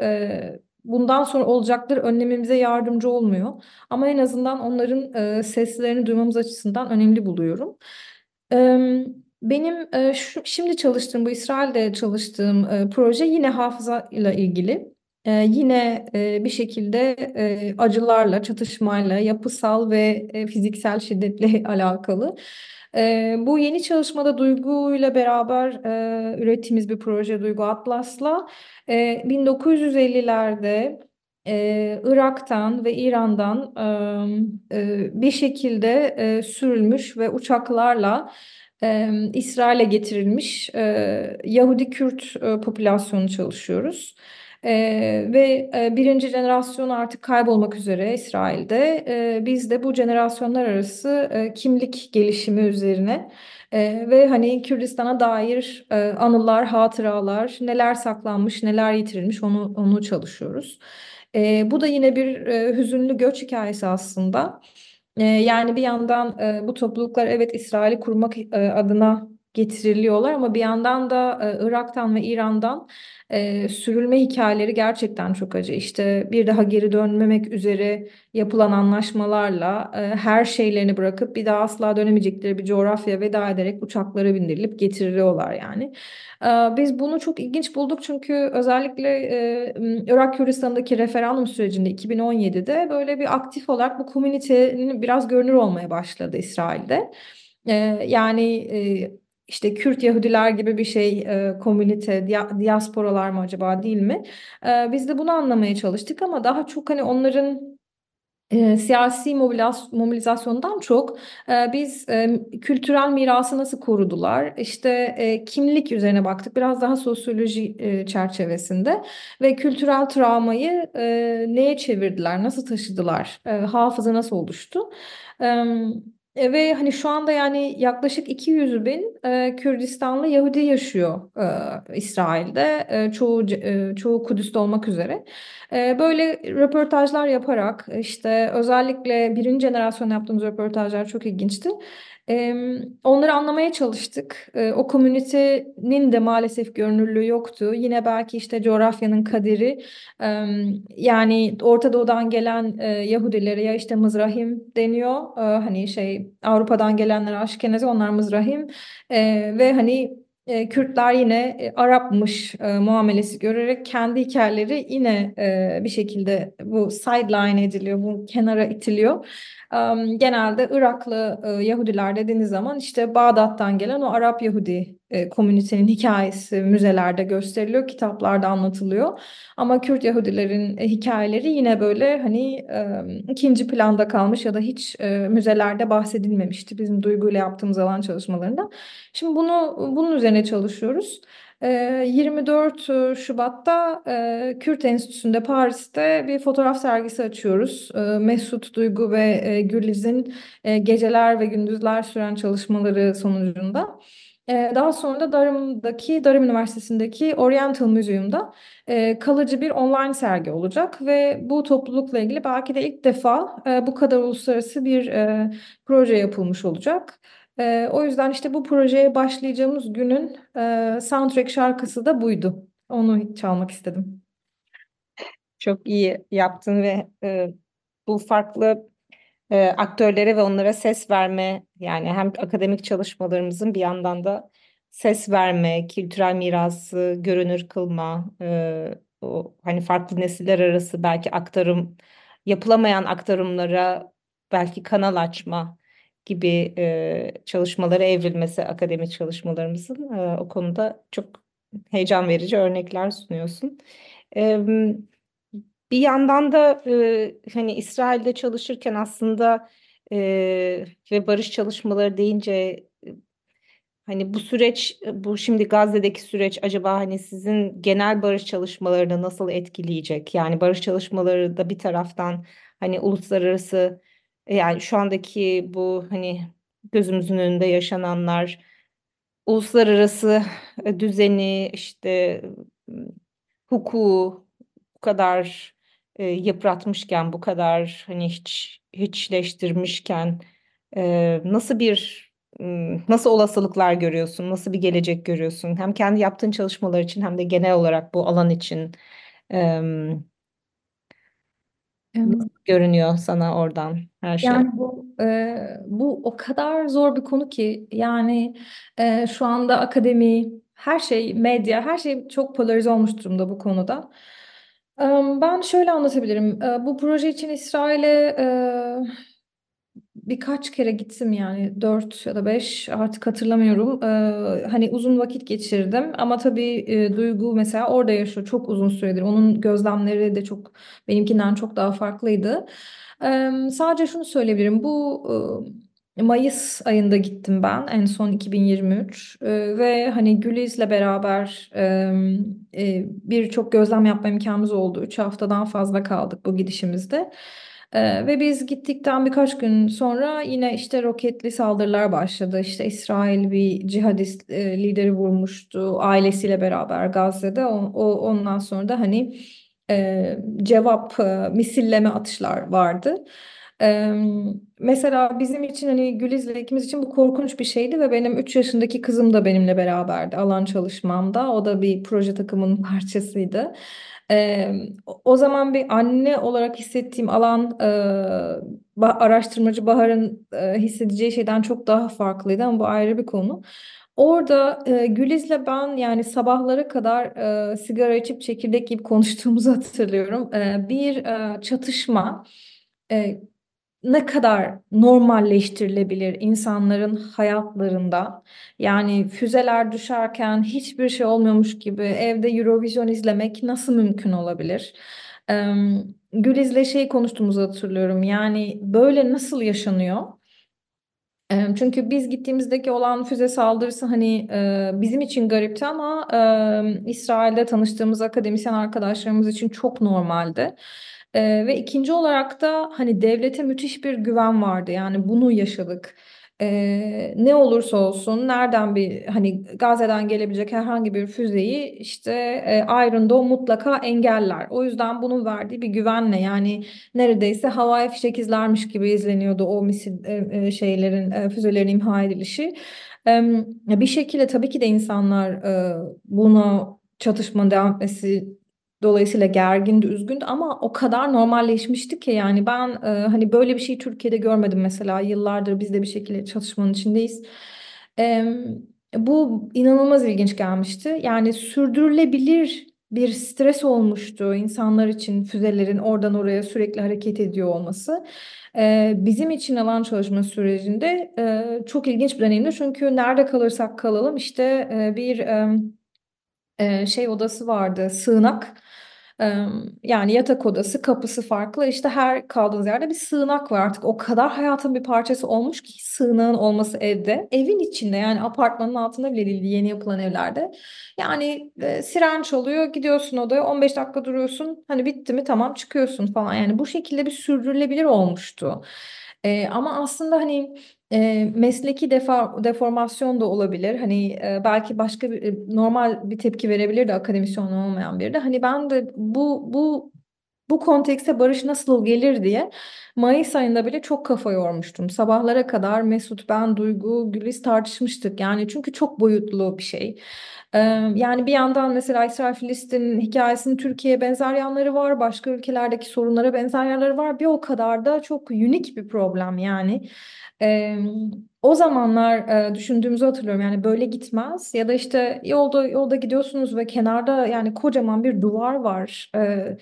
bundan sonra olacakları önlememize yardımcı olmuyor. Ama en azından onların seslerini duymamız açısından önemli buluyorum. Benim şimdi çalıştığım bu İsrail'de çalıştığım proje yine hafıza ile ilgili. E, yine e, bir şekilde e, acılarla, çatışmayla, yapısal ve e, fiziksel şiddetle <laughs> alakalı. E, bu yeni çalışmada Duygu ile beraber e, ürettiğimiz bir proje Duygu Atlas'la e, 1950'lerde e, Irak'tan ve İran'dan e, e, bir şekilde e, sürülmüş ve uçaklarla e, İsrail'e getirilmiş e, Yahudi Kürt e, popülasyonu çalışıyoruz. Ee, ve e, birinci jenerasyon artık kaybolmak üzere İsrail'de. Ee, biz de bu jenerasyonlar arası e, kimlik gelişimi üzerine e, ve hani Kürdistan'a dair e, anılar, hatıralar, neler saklanmış, neler yitirilmiş onu onu çalışıyoruz. E, bu da yine bir e, hüzünlü göç hikayesi aslında. E, yani bir yandan e, bu topluluklar evet İsrail'i kurmak e, adına getiriliyorlar ama bir yandan da e, Irak'tan ve İran'dan e, sürülme hikayeleri gerçekten çok acı. İşte bir daha geri dönmemek üzere yapılan anlaşmalarla e, her şeylerini bırakıp bir daha asla dönemeyecekleri bir coğrafyaya veda ederek uçaklara bindirilip getiriliyorlar yani. E, biz bunu çok ilginç bulduk çünkü özellikle e, Irak Kürdistan'daki referandum sürecinde 2017'de böyle bir aktif olarak bu komünitenin biraz görünür olmaya başladı İsrail'de. E, yani e, işte Kürt Yahudiler gibi bir şey e, komünite, diasporalar mı acaba değil mi? E, biz de bunu anlamaya çalıştık ama daha çok hani onların e, siyasi mobilizasyondan çok e, biz e, kültürel mirası nasıl korudular? İşte e, kimlik üzerine baktık. Biraz daha sosyoloji e, çerçevesinde ve kültürel travmayı e, neye çevirdiler? Nasıl taşıdılar? E, hafıza nasıl oluştu? E, ve hani şu anda yani yaklaşık 200 bin e, Kürdistanlı Yahudi yaşıyor e, İsrail'de. E, çoğu e, çoğu Kudüs'te olmak üzere. E, böyle röportajlar yaparak işte özellikle birinci jenerasyon yaptığımız röportajlar çok ilginçti. Onları anlamaya çalıştık. O komünitenin de maalesef görünürlüğü yoktu. Yine belki işte coğrafyanın kaderi yani Orta Doğu'dan gelen Yahudilere ya işte Mızrahim deniyor. Hani şey Avrupa'dan gelenler Aşkenazi onlar Mızrahim. Ve hani Kürtler yine e, Arapmış muamelesi görerek kendi hikayeleri yine bir şekilde bu sideline ediliyor, bu kenara itiliyor. Genelde Iraklı e, Yahudiler dediğiniz zaman işte Bağdat'tan gelen o Arap Yahudi e, komünitenin hikayesi müzelerde gösteriliyor, kitaplarda anlatılıyor. Ama Kürt Yahudilerin e, hikayeleri yine böyle hani e, ikinci planda kalmış ya da hiç e, müzelerde bahsedilmemişti bizim duyguyla yaptığımız alan çalışmalarında. Şimdi bunu bunun üzerine çalışıyoruz. 24 ee, Şubat'ta e, Kürt Enstitüsü'nde Paris'te bir fotoğraf sergisi açıyoruz. Mesut Duygu ve e, Güliz'in e, geceler ve gündüzler süren çalışmaları sonucunda. Ee, daha sonra da Durham'daki, Durham Üniversitesi'ndeki Oriental Museum'da kalıcı bir online sergi olacak ve bu toplulukla ilgili belki de ilk defa bu kadar uluslararası bir proje yapılmış olacak. E, o yüzden işte bu projeye başlayacağımız günün e, soundtrack şarkısı da buydu. Onu çalmak istedim. Çok iyi yaptın ve e, bu farklı e, aktörlere ve onlara ses verme yani hem akademik çalışmalarımızın bir yandan da ses verme, kültürel mirası görünür kılma, e, o hani farklı nesiller arası belki aktarım yapılamayan aktarımlara belki kanal açma gibi e, çalışmalara evrilmesi akademik çalışmalarımızın e, o konuda çok heyecan verici örnekler sunuyorsun. E, bir yandan da e, hani İsrail'de çalışırken aslında e, ve barış çalışmaları deyince Hani bu süreç, bu şimdi Gazze'deki süreç acaba hani sizin genel barış çalışmalarını nasıl etkileyecek? Yani barış çalışmaları da bir taraftan hani uluslararası yani şu andaki bu hani gözümüzün önünde yaşananlar uluslararası e, düzeni işte hukuku bu kadar e, yıpratmışken bu kadar hani hiç hiçleştirmişken e, nasıl bir nasıl olasılıklar görüyorsun nasıl bir gelecek görüyorsun hem kendi yaptığın çalışmalar için hem de genel olarak bu alan için e, Nasıl görünüyor sana oradan her şey? Yani bu e, bu o kadar zor bir konu ki yani e, şu anda akademi, her şey, medya, her şey çok polarize olmuş durumda bu konuda. Ben şöyle anlatabilirim. Bu proje için İsrail'e birkaç kere gittim yani dört ya da beş artık hatırlamıyorum. Hani uzun vakit geçirdim ama tabii Duygu mesela orada yaşıyor çok uzun süredir. Onun gözlemleri de çok benimkinden çok daha farklıydı. Sadece şunu söyleyebilirim bu Mayıs ayında gittim ben en son 2023 ee, ve hani Güliz'le beraber e, e, birçok gözlem yapma imkanımız oldu. Üç haftadan fazla kaldık bu gidişimizde. Ee, ve biz gittikten birkaç gün sonra yine işte roketli saldırılar başladı. İşte İsrail bir cihadist e, lideri vurmuştu ailesiyle beraber Gazze'de. O, o ondan sonra da hani e, cevap e, misilleme atışlar vardı. Ee, mesela bizim için hani Güliz'le ikimiz için bu korkunç bir şeydi ve benim 3 yaşındaki kızım da benimle beraberdi alan çalışmamda. O da bir proje takımının <laughs> parçasıydı. Ee, o zaman bir anne olarak hissettiğim alan e, araştırmacı Bahar'ın e, hissedeceği şeyden çok daha farklıydı ama bu ayrı bir konu. Orada e, Güliz'le ben yani sabahlara kadar e, sigara içip çekirdek gibi konuştuğumuzu <laughs> hatırlıyorum. E, bir e, çatışma e, ne kadar normalleştirilebilir insanların hayatlarında? Yani füzeler düşerken hiçbir şey olmuyormuş gibi evde Eurovision izlemek nasıl mümkün olabilir? Ee, Güliz'le şey konuştuğumuzu hatırlıyorum. Yani böyle nasıl yaşanıyor? Çünkü biz gittiğimizdeki olan füze saldırısı hani bizim için garipti ama İsrail'de tanıştığımız akademisyen arkadaşlarımız için çok normaldi. Ee, ve ikinci olarak da hani devlete müthiş bir güven vardı. Yani bunu yaşadık. Ee, ne olursa olsun nereden bir hani Gazze'den gelebilecek herhangi bir füzeyi işte e, Iron Dome mutlaka engeller. O yüzden bunun verdiği bir güvenle yani neredeyse havai fişek izlermiş gibi izleniyordu o misil e, e, şeylerin e, füzelerin imha edilişi. E, bir şekilde tabii ki de insanlar e, buna çatışmanın devam etmesi Dolayısıyla gergindi, üzgündü ama o kadar normalleşmişti ki yani ben e, hani böyle bir şeyi Türkiye'de görmedim mesela. Yıllardır biz de bir şekilde çalışmanın içindeyiz. E, bu inanılmaz ilginç gelmişti. Yani sürdürülebilir bir stres olmuştu insanlar için füzelerin oradan oraya sürekli hareket ediyor olması. Ee, bizim için alan çalışma sürecinde e, çok ilginç bir deneyimdi. Çünkü nerede kalırsak kalalım işte e, bir e, şey odası vardı, sığınak. Yani yatak odası, kapısı farklı. İşte her kaldığınız yerde bir sığınak var artık. O kadar hayatın bir parçası olmuş ki sığınağın olması evde. Evin içinde yani apartmanın altında bile değil yeni yapılan evlerde. Yani e, siren çalıyor, gidiyorsun odaya 15 dakika duruyorsun. Hani bitti mi tamam çıkıyorsun falan. Yani bu şekilde bir sürdürülebilir olmuştu. E, ama aslında hani e, mesleki defa, deformasyon da olabilir. Hani e, belki başka bir normal bir tepki verebilir de akademisyen olmayan biri de. Hani ben de bu bu bu kontekste barış nasıl gelir diye Mayıs ayında bile çok kafa yormuştum. Sabahlara kadar Mesut, ben, Duygu, Güliz tartışmıştık. Yani çünkü çok boyutlu bir şey. Ee, yani bir yandan mesela İsrail-Filistin hikayesinin Türkiye'ye benzer yanları var. Başka ülkelerdeki sorunlara benzer yanları var. Bir o kadar da çok unik bir problem yani. Ee, o zamanlar e, düşündüğümüzü hatırlıyorum. Yani böyle gitmez ya da işte yolda yolda gidiyorsunuz ve kenarda yani kocaman bir duvar var. Ee,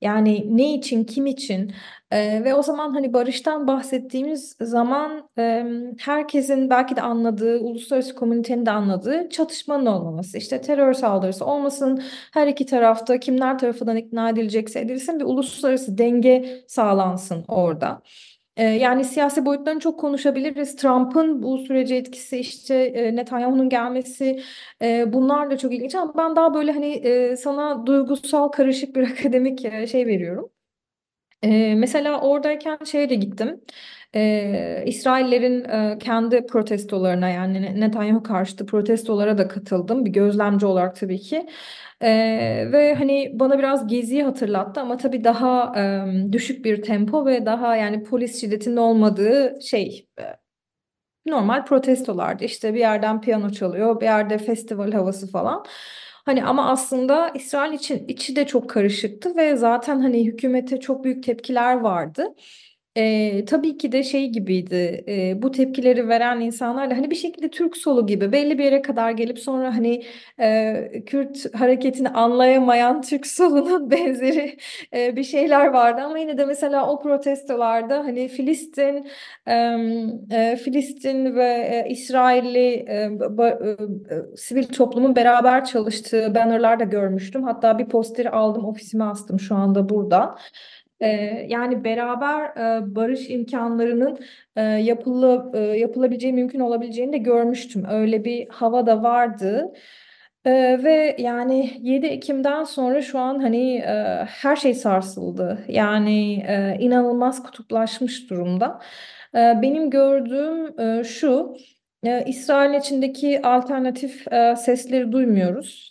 yani ne için, kim için? Ee, ve o zaman hani barıştan bahsettiğimiz zaman e, herkesin belki de anladığı, uluslararası komünitenin de anladığı çatışmanın olmaması. İşte terör saldırısı olmasın, her iki tarafta kimler tarafından ikna edilecekse edilsin bir uluslararası denge sağlansın orada. Ee, yani siyasi boyutlarını çok konuşabiliriz. Trump'ın bu sürece etkisi, işte e, Netanyahu'nun gelmesi e, bunlar da çok ilginç ama ben daha böyle hani e, sana duygusal karışık bir <laughs> akademik şey veriyorum. Mesela oradayken şeye de gittim. İsraillerin kendi protestolarına yani Netanyahu karşıtı protestolara da katıldım bir gözlemci olarak tabii ki. Ee, ve hani bana biraz Gezi'yi hatırlattı ama tabii daha e, düşük bir tempo ve daha yani polis şiddetinin olmadığı şey e, normal protestolardı. İşte bir yerden piyano çalıyor, bir yerde festival havası falan. Hani ama aslında İsrail için içi de çok karışıktı ve zaten hani hükümete çok büyük tepkiler vardı. E, tabii ki de şey gibiydi e, bu tepkileri veren insanlar da hani bir şekilde Türk solu gibi belli bir yere kadar gelip sonra hani e, Kürt hareketini anlayamayan Türk solunun <laughs> benzeri e, bir şeyler vardı ama yine de mesela o protestolarda hani Filistin e, Filistin ve e, İsrailli e, ba, e, sivil toplumun beraber çalıştığı bannerlar da görmüştüm hatta bir posteri aldım ofisime astım şu anda burada. Ee, yani beraber e, barış imkanlarının e, yapılı, e, yapılabileceği mümkün olabileceğini de görmüştüm. Öyle bir hava da vardı. Ee, ve yani 7 Ekim'den sonra şu an hani e, her şey sarsıldı. Yani e, inanılmaz kutuplaşmış durumda. E, benim gördüğüm e, şu, e, İsrail içindeki alternatif e, sesleri duymuyoruz.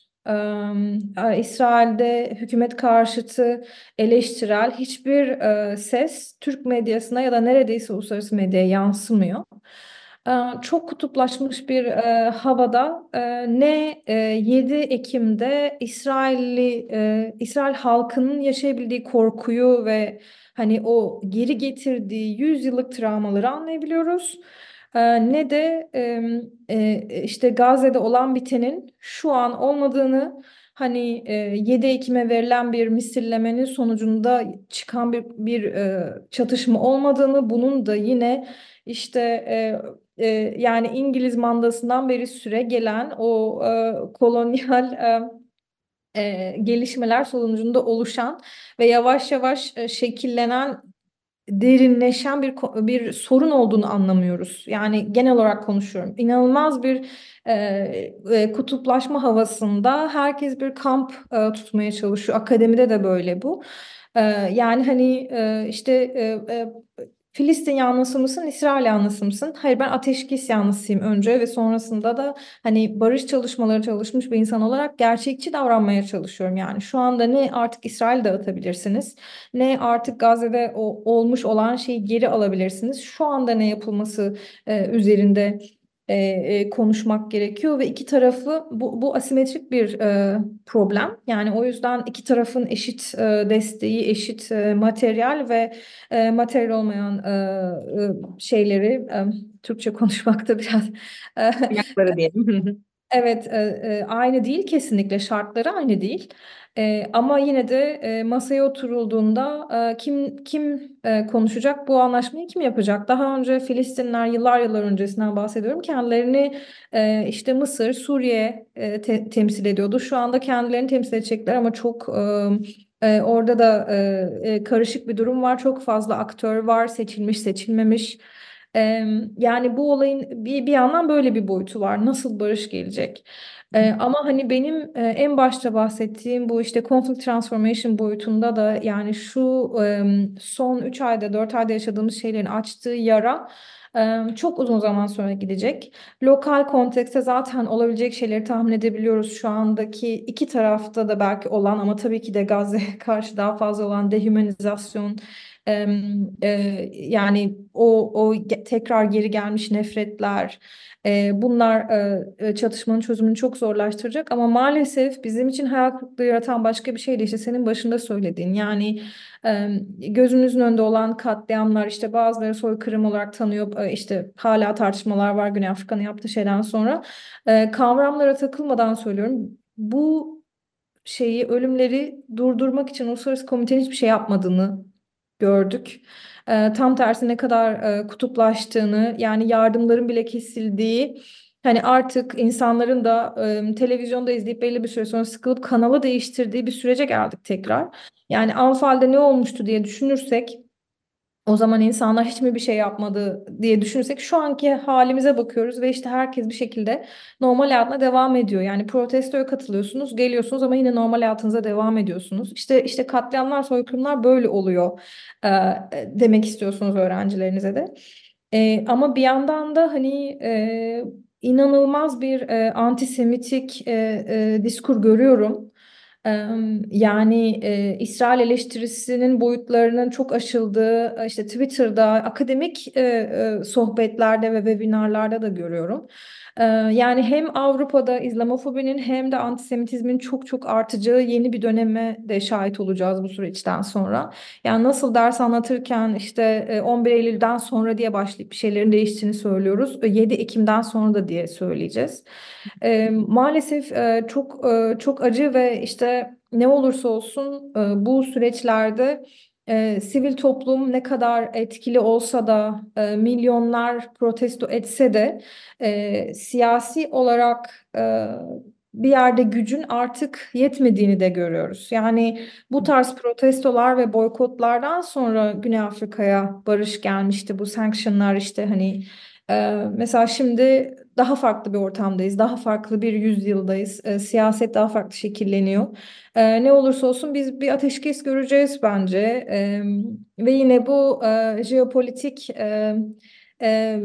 İsrail'de hükümet karşıtı eleştirel hiçbir ses Türk medyasına ya da neredeyse uluslararası medyaya yansımıyor. Çok kutuplaşmış bir havada ne 7 Ekim'de İsrailli İsrail halkının yaşayabildiği korkuyu ve hani o geri getirdiği 100 yıllık travmaları anlayabiliyoruz ne de e, işte Gazze'de olan bitenin şu an olmadığını hani e, 7 Ekim'e verilen bir misillemenin sonucunda çıkan bir, bir e, çatışma olmadığını bunun da yine işte e, e, yani İngiliz mandasından beri süre gelen o e, kolonyal <laughs> e, e, gelişmeler sonucunda oluşan ve yavaş yavaş e, şekillenen derinleşen bir bir sorun olduğunu anlamıyoruz. Yani genel olarak konuşuyorum. İnanılmaz bir e, e, kutuplaşma havasında herkes bir kamp e, tutmaya çalışıyor. Akademide de böyle bu. E, yani hani e, işte e, e, Filistin yanlısı mısın, İsrail yanlısı mısın? Hayır ben ateşkes yanlısıyım önce ve sonrasında da hani barış çalışmaları çalışmış bir insan olarak gerçekçi davranmaya çalışıyorum. Yani şu anda ne artık İsrail dağıtabilirsiniz, ne artık Gazze'de o, olmuş olan şeyi geri alabilirsiniz. Şu anda ne yapılması e, üzerinde e, e, konuşmak gerekiyor ve iki tarafı bu, bu asimetrik bir e, problem. Yani o yüzden iki tarafın eşit e, desteği, eşit e, materyal ve e, materyal olmayan e, e, şeyleri e, Türkçe <laughs> konuşmakta biraz Yakları diyelim. Evet, e, e, aynı değil kesinlikle şartları aynı değil. E, ama yine de e, masaya oturulduğunda e, kim kim e, konuşacak bu anlaşmayı kim yapacak? Daha önce Filistinler yıllar yıllar öncesinden bahsediyorum kendilerini e, işte Mısır, Suriye e, te- temsil ediyordu. Şu anda kendilerini temsil edecekler ama çok e, e, orada da e, e, karışık bir durum var. Çok fazla aktör var, seçilmiş, seçilmemiş. Ee, yani bu olayın bir, bir yandan böyle bir boyutu var. Nasıl barış gelecek? Ee, ama hani benim e, en başta bahsettiğim bu işte conflict transformation boyutunda da yani şu e, son 3 ayda 4 ayda yaşadığımız şeylerin açtığı yara e, çok uzun zaman sonra gidecek. Lokal kontekste zaten olabilecek şeyleri tahmin edebiliyoruz. Şu andaki iki tarafta da belki olan ama tabii ki de Gazze'ye <laughs> karşı daha fazla olan dehumanizasyon yani o o tekrar geri gelmiş nefretler bunlar çatışmanın çözümünü çok zorlaştıracak. Ama maalesef bizim için hayal kırıklığı yaratan başka bir şey de işte senin başında söylediğin. Yani gözümüzün önünde olan katliamlar işte bazıları soykırım olarak tanıyor işte hala tartışmalar var Güney Afrika'nın yaptığı şeyden sonra. Kavramlara takılmadan söylüyorum. Bu şeyi ölümleri durdurmak için uluslararası komitenin hiçbir şey yapmadığını gördük. E, tam tersi ne kadar e, kutuplaştığını yani yardımların bile kesildiği hani artık insanların da e, televizyonda izleyip belli bir süre sonra sıkılıp kanalı değiştirdiği bir sürece geldik tekrar. Yani Anfal'de ne olmuştu diye düşünürsek o zaman insanlar hiç mi bir şey yapmadı diye düşünürsek şu anki halimize bakıyoruz ve işte herkes bir şekilde normal hayatına devam ediyor. Yani protestoya katılıyorsunuz, geliyorsunuz ama yine normal hayatınıza devam ediyorsunuz. İşte işte katliamlar, soykırımlar böyle oluyor e, demek istiyorsunuz öğrencilerinize de. E, ama bir yandan da hani e, inanılmaz bir e, antisemitik e, e, diskur görüyorum. Yani e, İsrail eleştirisinin boyutlarının çok aşıldığı işte Twitter'da akademik e, e, sohbetlerde ve webinarlarda da görüyorum. Yani hem Avrupa'da İslamofobinin hem de antisemitizmin çok çok artacağı yeni bir döneme de şahit olacağız bu süreçten sonra. Yani nasıl ders anlatırken işte 11 Eylül'den sonra diye başlayıp bir şeylerin değiştiğini söylüyoruz. 7 Ekim'den sonra da diye söyleyeceğiz. Maalesef çok çok acı ve işte ne olursa olsun bu süreçlerde e, sivil toplum ne kadar etkili olsa da e, milyonlar protesto etse de e, siyasi olarak e, bir yerde gücün artık yetmediğini de görüyoruz. Yani bu tarz protestolar ve boykotlardan sonra Güney Afrika'ya barış gelmişti. Bu sanctionlar işte hani ee, mesela şimdi daha farklı bir ortamdayız, daha farklı bir yüzyıldayız. Ee, siyaset daha farklı şekilleniyor. Ee, ne olursa olsun biz bir ateşkes göreceğiz bence. Ee, ve yine bu e, jeopolitik e, e,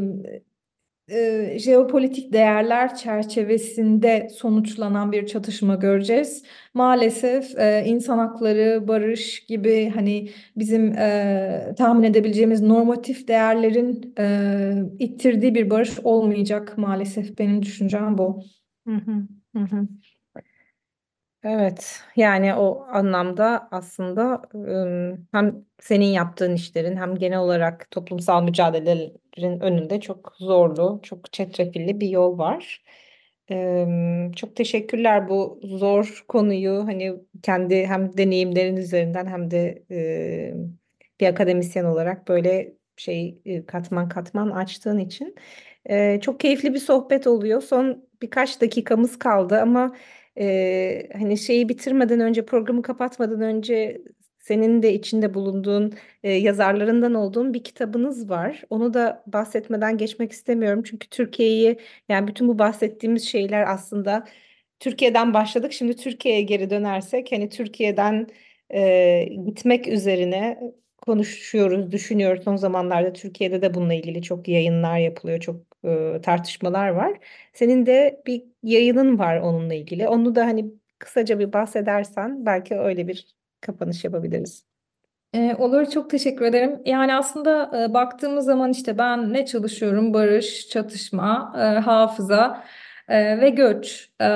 e, jeopolitik değerler çerçevesinde sonuçlanan bir çatışma göreceğiz. Maalesef e, insan hakları, barış gibi hani bizim e, tahmin edebileceğimiz normatif değerlerin e, ittirdiği bir barış olmayacak maalesef. Benim düşüncem bu. Hı hı, hı. Evet, yani o anlamda aslında hem senin yaptığın işlerin hem genel olarak toplumsal mücadelelerin önünde çok zorlu, çok çetrefilli bir yol var. Çok teşekkürler bu zor konuyu hani kendi hem deneyimlerin üzerinden hem de bir akademisyen olarak böyle şey katman katman açtığın için. Çok keyifli bir sohbet oluyor. Son birkaç dakikamız kaldı ama Eee, hani şeyi bitirmeden önce programı kapatmadan önce senin de içinde bulunduğun e, yazarlarından olduğun bir kitabınız var. Onu da bahsetmeden geçmek istemiyorum. Çünkü Türkiye'yi yani bütün bu bahsettiğimiz şeyler aslında Türkiye'den başladık. Şimdi Türkiye'ye geri dönersek hani Türkiye'den e, gitmek üzerine konuşuyoruz, düşünüyoruz. Son zamanlarda Türkiye'de de bununla ilgili çok yayınlar yapılıyor, çok e, tartışmalar var. Senin de bir yayının var onunla ilgili. Onu da hani kısaca bir bahsedersen belki öyle bir kapanış yapabiliriz. Ee, olur çok teşekkür ederim. Yani aslında e, baktığımız zaman işte ben ne çalışıyorum? Barış, çatışma, e, hafıza e, ve göç. E,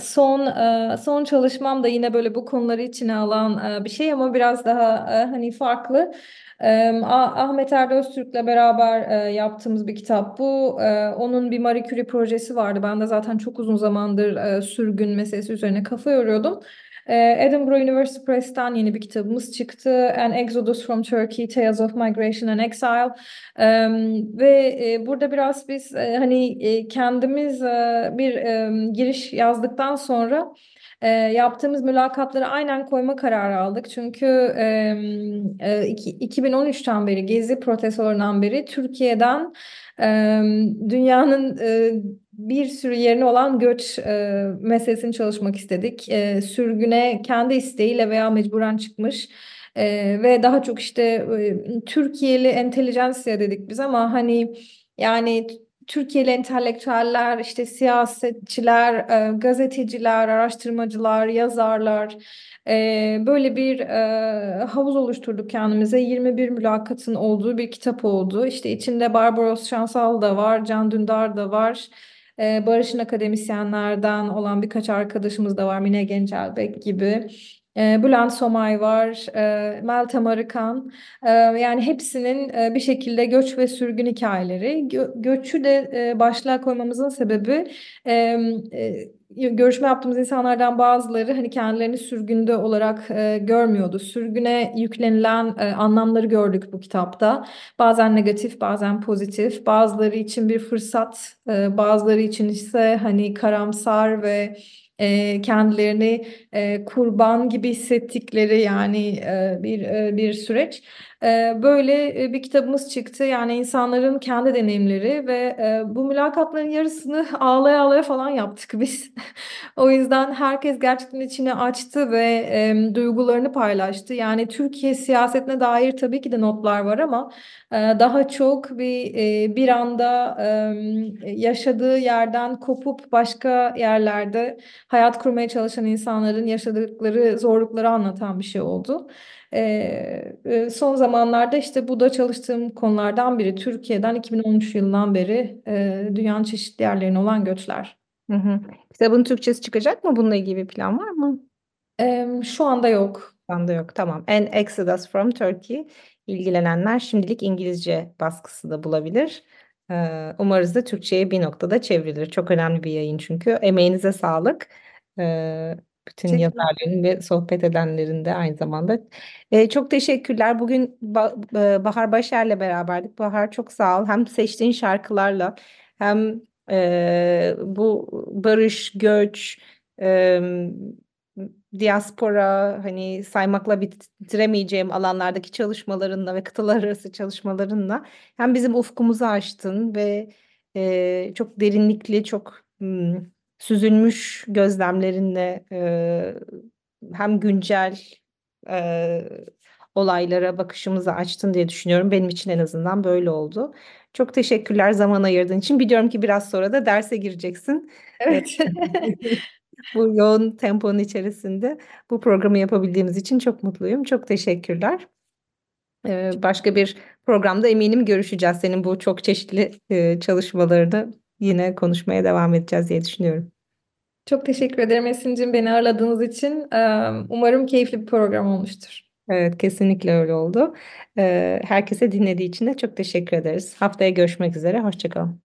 son e, son çalışmam da yine böyle bu konuları içine alan e, bir şey ama biraz daha e, hani farklı. E, Ah- Ahmet Erdem Öztürk'le beraber yaptığımız bir kitap bu. Onun bir Marie Curie projesi vardı. Ben de zaten çok uzun zamandır sürgün meselesi üzerine kafa yoruyordum. Ee, Edinburgh University Press'ten yeni bir kitabımız çıktı. An Exodus from Turkey, Tales of Migration and Exile. Ve e, burada biraz biz e, hani e, kendimiz bir giriş yazdıktan sonra e, yaptığımız mülakatları aynen koyma kararı aldık. Çünkü e, iki- 2013'ten beri, Gezi protestolarından beri Türkiye'den e, dünyanın e, bir sürü yerine olan göç e, meselesini çalışmak istedik. E, sürgüne kendi isteğiyle veya mecburen çıkmış e, ve daha çok işte e, Türkiye'li entelijansiya dedik biz ama hani yani Türkiye'li entelektüeller, işte siyasetçiler, e, gazeteciler, araştırmacılar, yazarlar e, böyle bir e, havuz oluşturduk kendimize. 21 mülakatın olduğu bir kitap oldu. İşte içinde Barbaros Şansal da var, Can Dündar da var. E, Barış'ın akademisyenlerden olan birkaç arkadaşımız da var. Mine Gencelbek gibi. E, Bülent Somay var, e, Meltem Arıkan. E, yani hepsinin e, bir şekilde göç ve sürgün hikayeleri. Gö- göçü de e, başlığa koymamızın sebebi e, görüşme yaptığımız insanlardan bazıları hani kendilerini sürgünde olarak e, görmüyordu. Sürgüne yüklenilen e, anlamları gördük bu kitapta. Bazen negatif, bazen pozitif. Bazıları için bir fırsat, e, bazıları için ise hani karamsar ve e, kendilerini e, kurban gibi hissettikleri yani e, bir e, bir süreç. E, böyle e, bir kitabımız çıktı. Yani insanların kendi deneyimleri ve e, bu mülakatların yarısını <laughs> ağlaya ağlaya falan yaptık biz. <laughs> O yüzden herkes gerçekten içini açtı ve duygularını paylaştı. Yani Türkiye siyasetine dair tabii ki de notlar var ama e, daha çok bir bir anda yaşadığı yerden kopup başka yerlerde hayat kurmaya çalışan insanların yaşadıkları zorlukları anlatan bir şey oldu. E, son zamanlarda işte bu da çalıştığım konulardan biri. Türkiye'den 2013 yılından beri e, dünyanın çeşitli yerlerine olan göçler. Hı hı. Kitabın Türkçesi çıkacak mı? Bununla ilgili bir plan var mı? Em, şu anda yok. Bende yok. Tamam. An Exodus from Turkey. İlgilenenler şimdilik İngilizce baskısı da bulabilir. Umarız da Türkçe'ye bir noktada çevrilir. Çok önemli bir yayın çünkü. Emeğinize sağlık. Bütün yazarların ve sohbet edenlerin de aynı zamanda. Ee, çok teşekkürler. Bugün Ba- e, Bahar Başer'le beraberdik. Bahar çok sağ ol. Hem seçtiğin şarkılarla hem e, bu barış, göç, e, diaspora hani saymakla bitiremeyeceğim alanlardaki çalışmalarınla ve kıtalar arası çalışmalarınla hem bizim ufkumuzu açtın ve e, çok derinlikli, çok hmm, süzülmüş gözlemlerinle e, hem güncel e, olaylara bakışımızı açtın diye düşünüyorum. Benim için en azından böyle oldu. Çok teşekkürler zaman ayırdığın için. Biliyorum ki biraz sonra da derse gireceksin. Evet. <laughs> Bu yoğun temponun içerisinde bu programı yapabildiğimiz için çok mutluyum. Çok teşekkürler. Ee, başka bir programda eminim görüşeceğiz. Senin bu çok çeşitli e, çalışmalarını yine konuşmaya devam edeceğiz diye düşünüyorum. Çok teşekkür ederim Esin'cim beni ağırladığınız için. Umarım keyifli bir program olmuştur. Evet, kesinlikle öyle oldu. Herkese dinlediği için de çok teşekkür ederiz. Haftaya görüşmek üzere. Hoşça kalın.